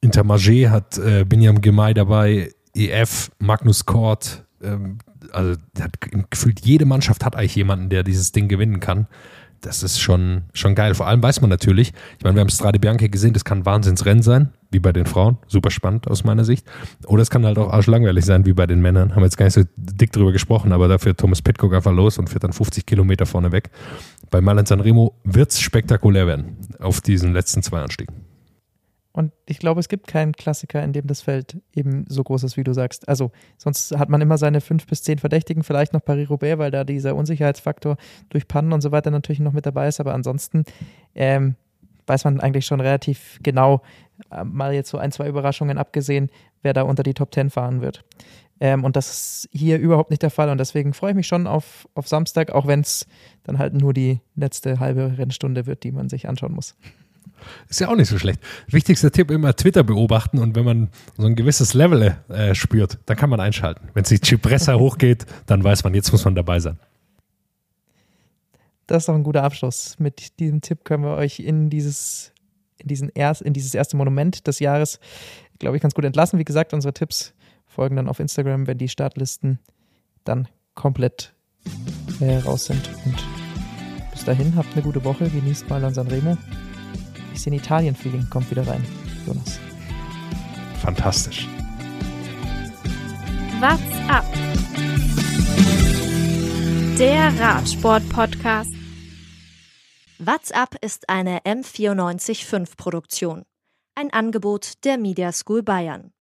Intermarché hat äh, Binyam Gemay dabei, EF, Magnus Kort, ähm, also hat, gefühlt jede Mannschaft hat eigentlich jemanden, der dieses Ding gewinnen kann das ist schon, schon geil. Vor allem weiß man natürlich, ich meine, wir haben Strade Bianca gesehen, das kann Wahnsinnsrennen sein, wie bei den Frauen. Super spannend aus meiner Sicht. Oder es kann halt auch arschlangweilig sein, wie bei den Männern. Haben wir jetzt gar nicht so dick drüber gesprochen, aber dafür Thomas Pitcock einfach los und fährt dann 50 Kilometer vorne weg. Bei Mailand Sanremo wird es spektakulär werden auf diesen letzten zwei Anstiegen. Und ich glaube, es gibt keinen Klassiker, in dem das Feld eben so groß ist, wie du sagst. Also, sonst hat man immer seine fünf bis zehn Verdächtigen, vielleicht noch Paris-Roubaix, weil da dieser Unsicherheitsfaktor durch Pannen und so weiter natürlich noch mit dabei ist. Aber ansonsten ähm, weiß man eigentlich schon relativ genau, äh, mal jetzt so ein, zwei Überraschungen abgesehen, wer da unter die Top Ten fahren wird. Ähm, und das ist hier überhaupt nicht der Fall. Und deswegen freue ich mich schon auf, auf Samstag, auch wenn es dann halt nur die letzte halbe Rennstunde wird, die man sich anschauen muss. Ist ja auch nicht so schlecht. Wichtigster Tipp immer Twitter beobachten und wenn man so ein gewisses Level äh, spürt, dann kann man einschalten. Wenn die Cipressa [LAUGHS] hochgeht, dann weiß man, jetzt muss man dabei sein. Das ist doch ein guter Abschluss. Mit diesem Tipp können wir euch in dieses, in diesen erst, in dieses erste Monument des Jahres, glaube ich, ganz gut entlassen. Wie gesagt, unsere Tipps folgen dann auf Instagram, wenn die Startlisten dann komplett äh, raus sind. Und bis dahin, habt eine gute Woche, genießt mal an Sanremo bisschen Italien-Feeling kommt wieder rein, Jonas. Fantastisch. What's up? Der Radsport-Podcast. What's up ist eine M945-Produktion. Ein Angebot der Media School Bayern.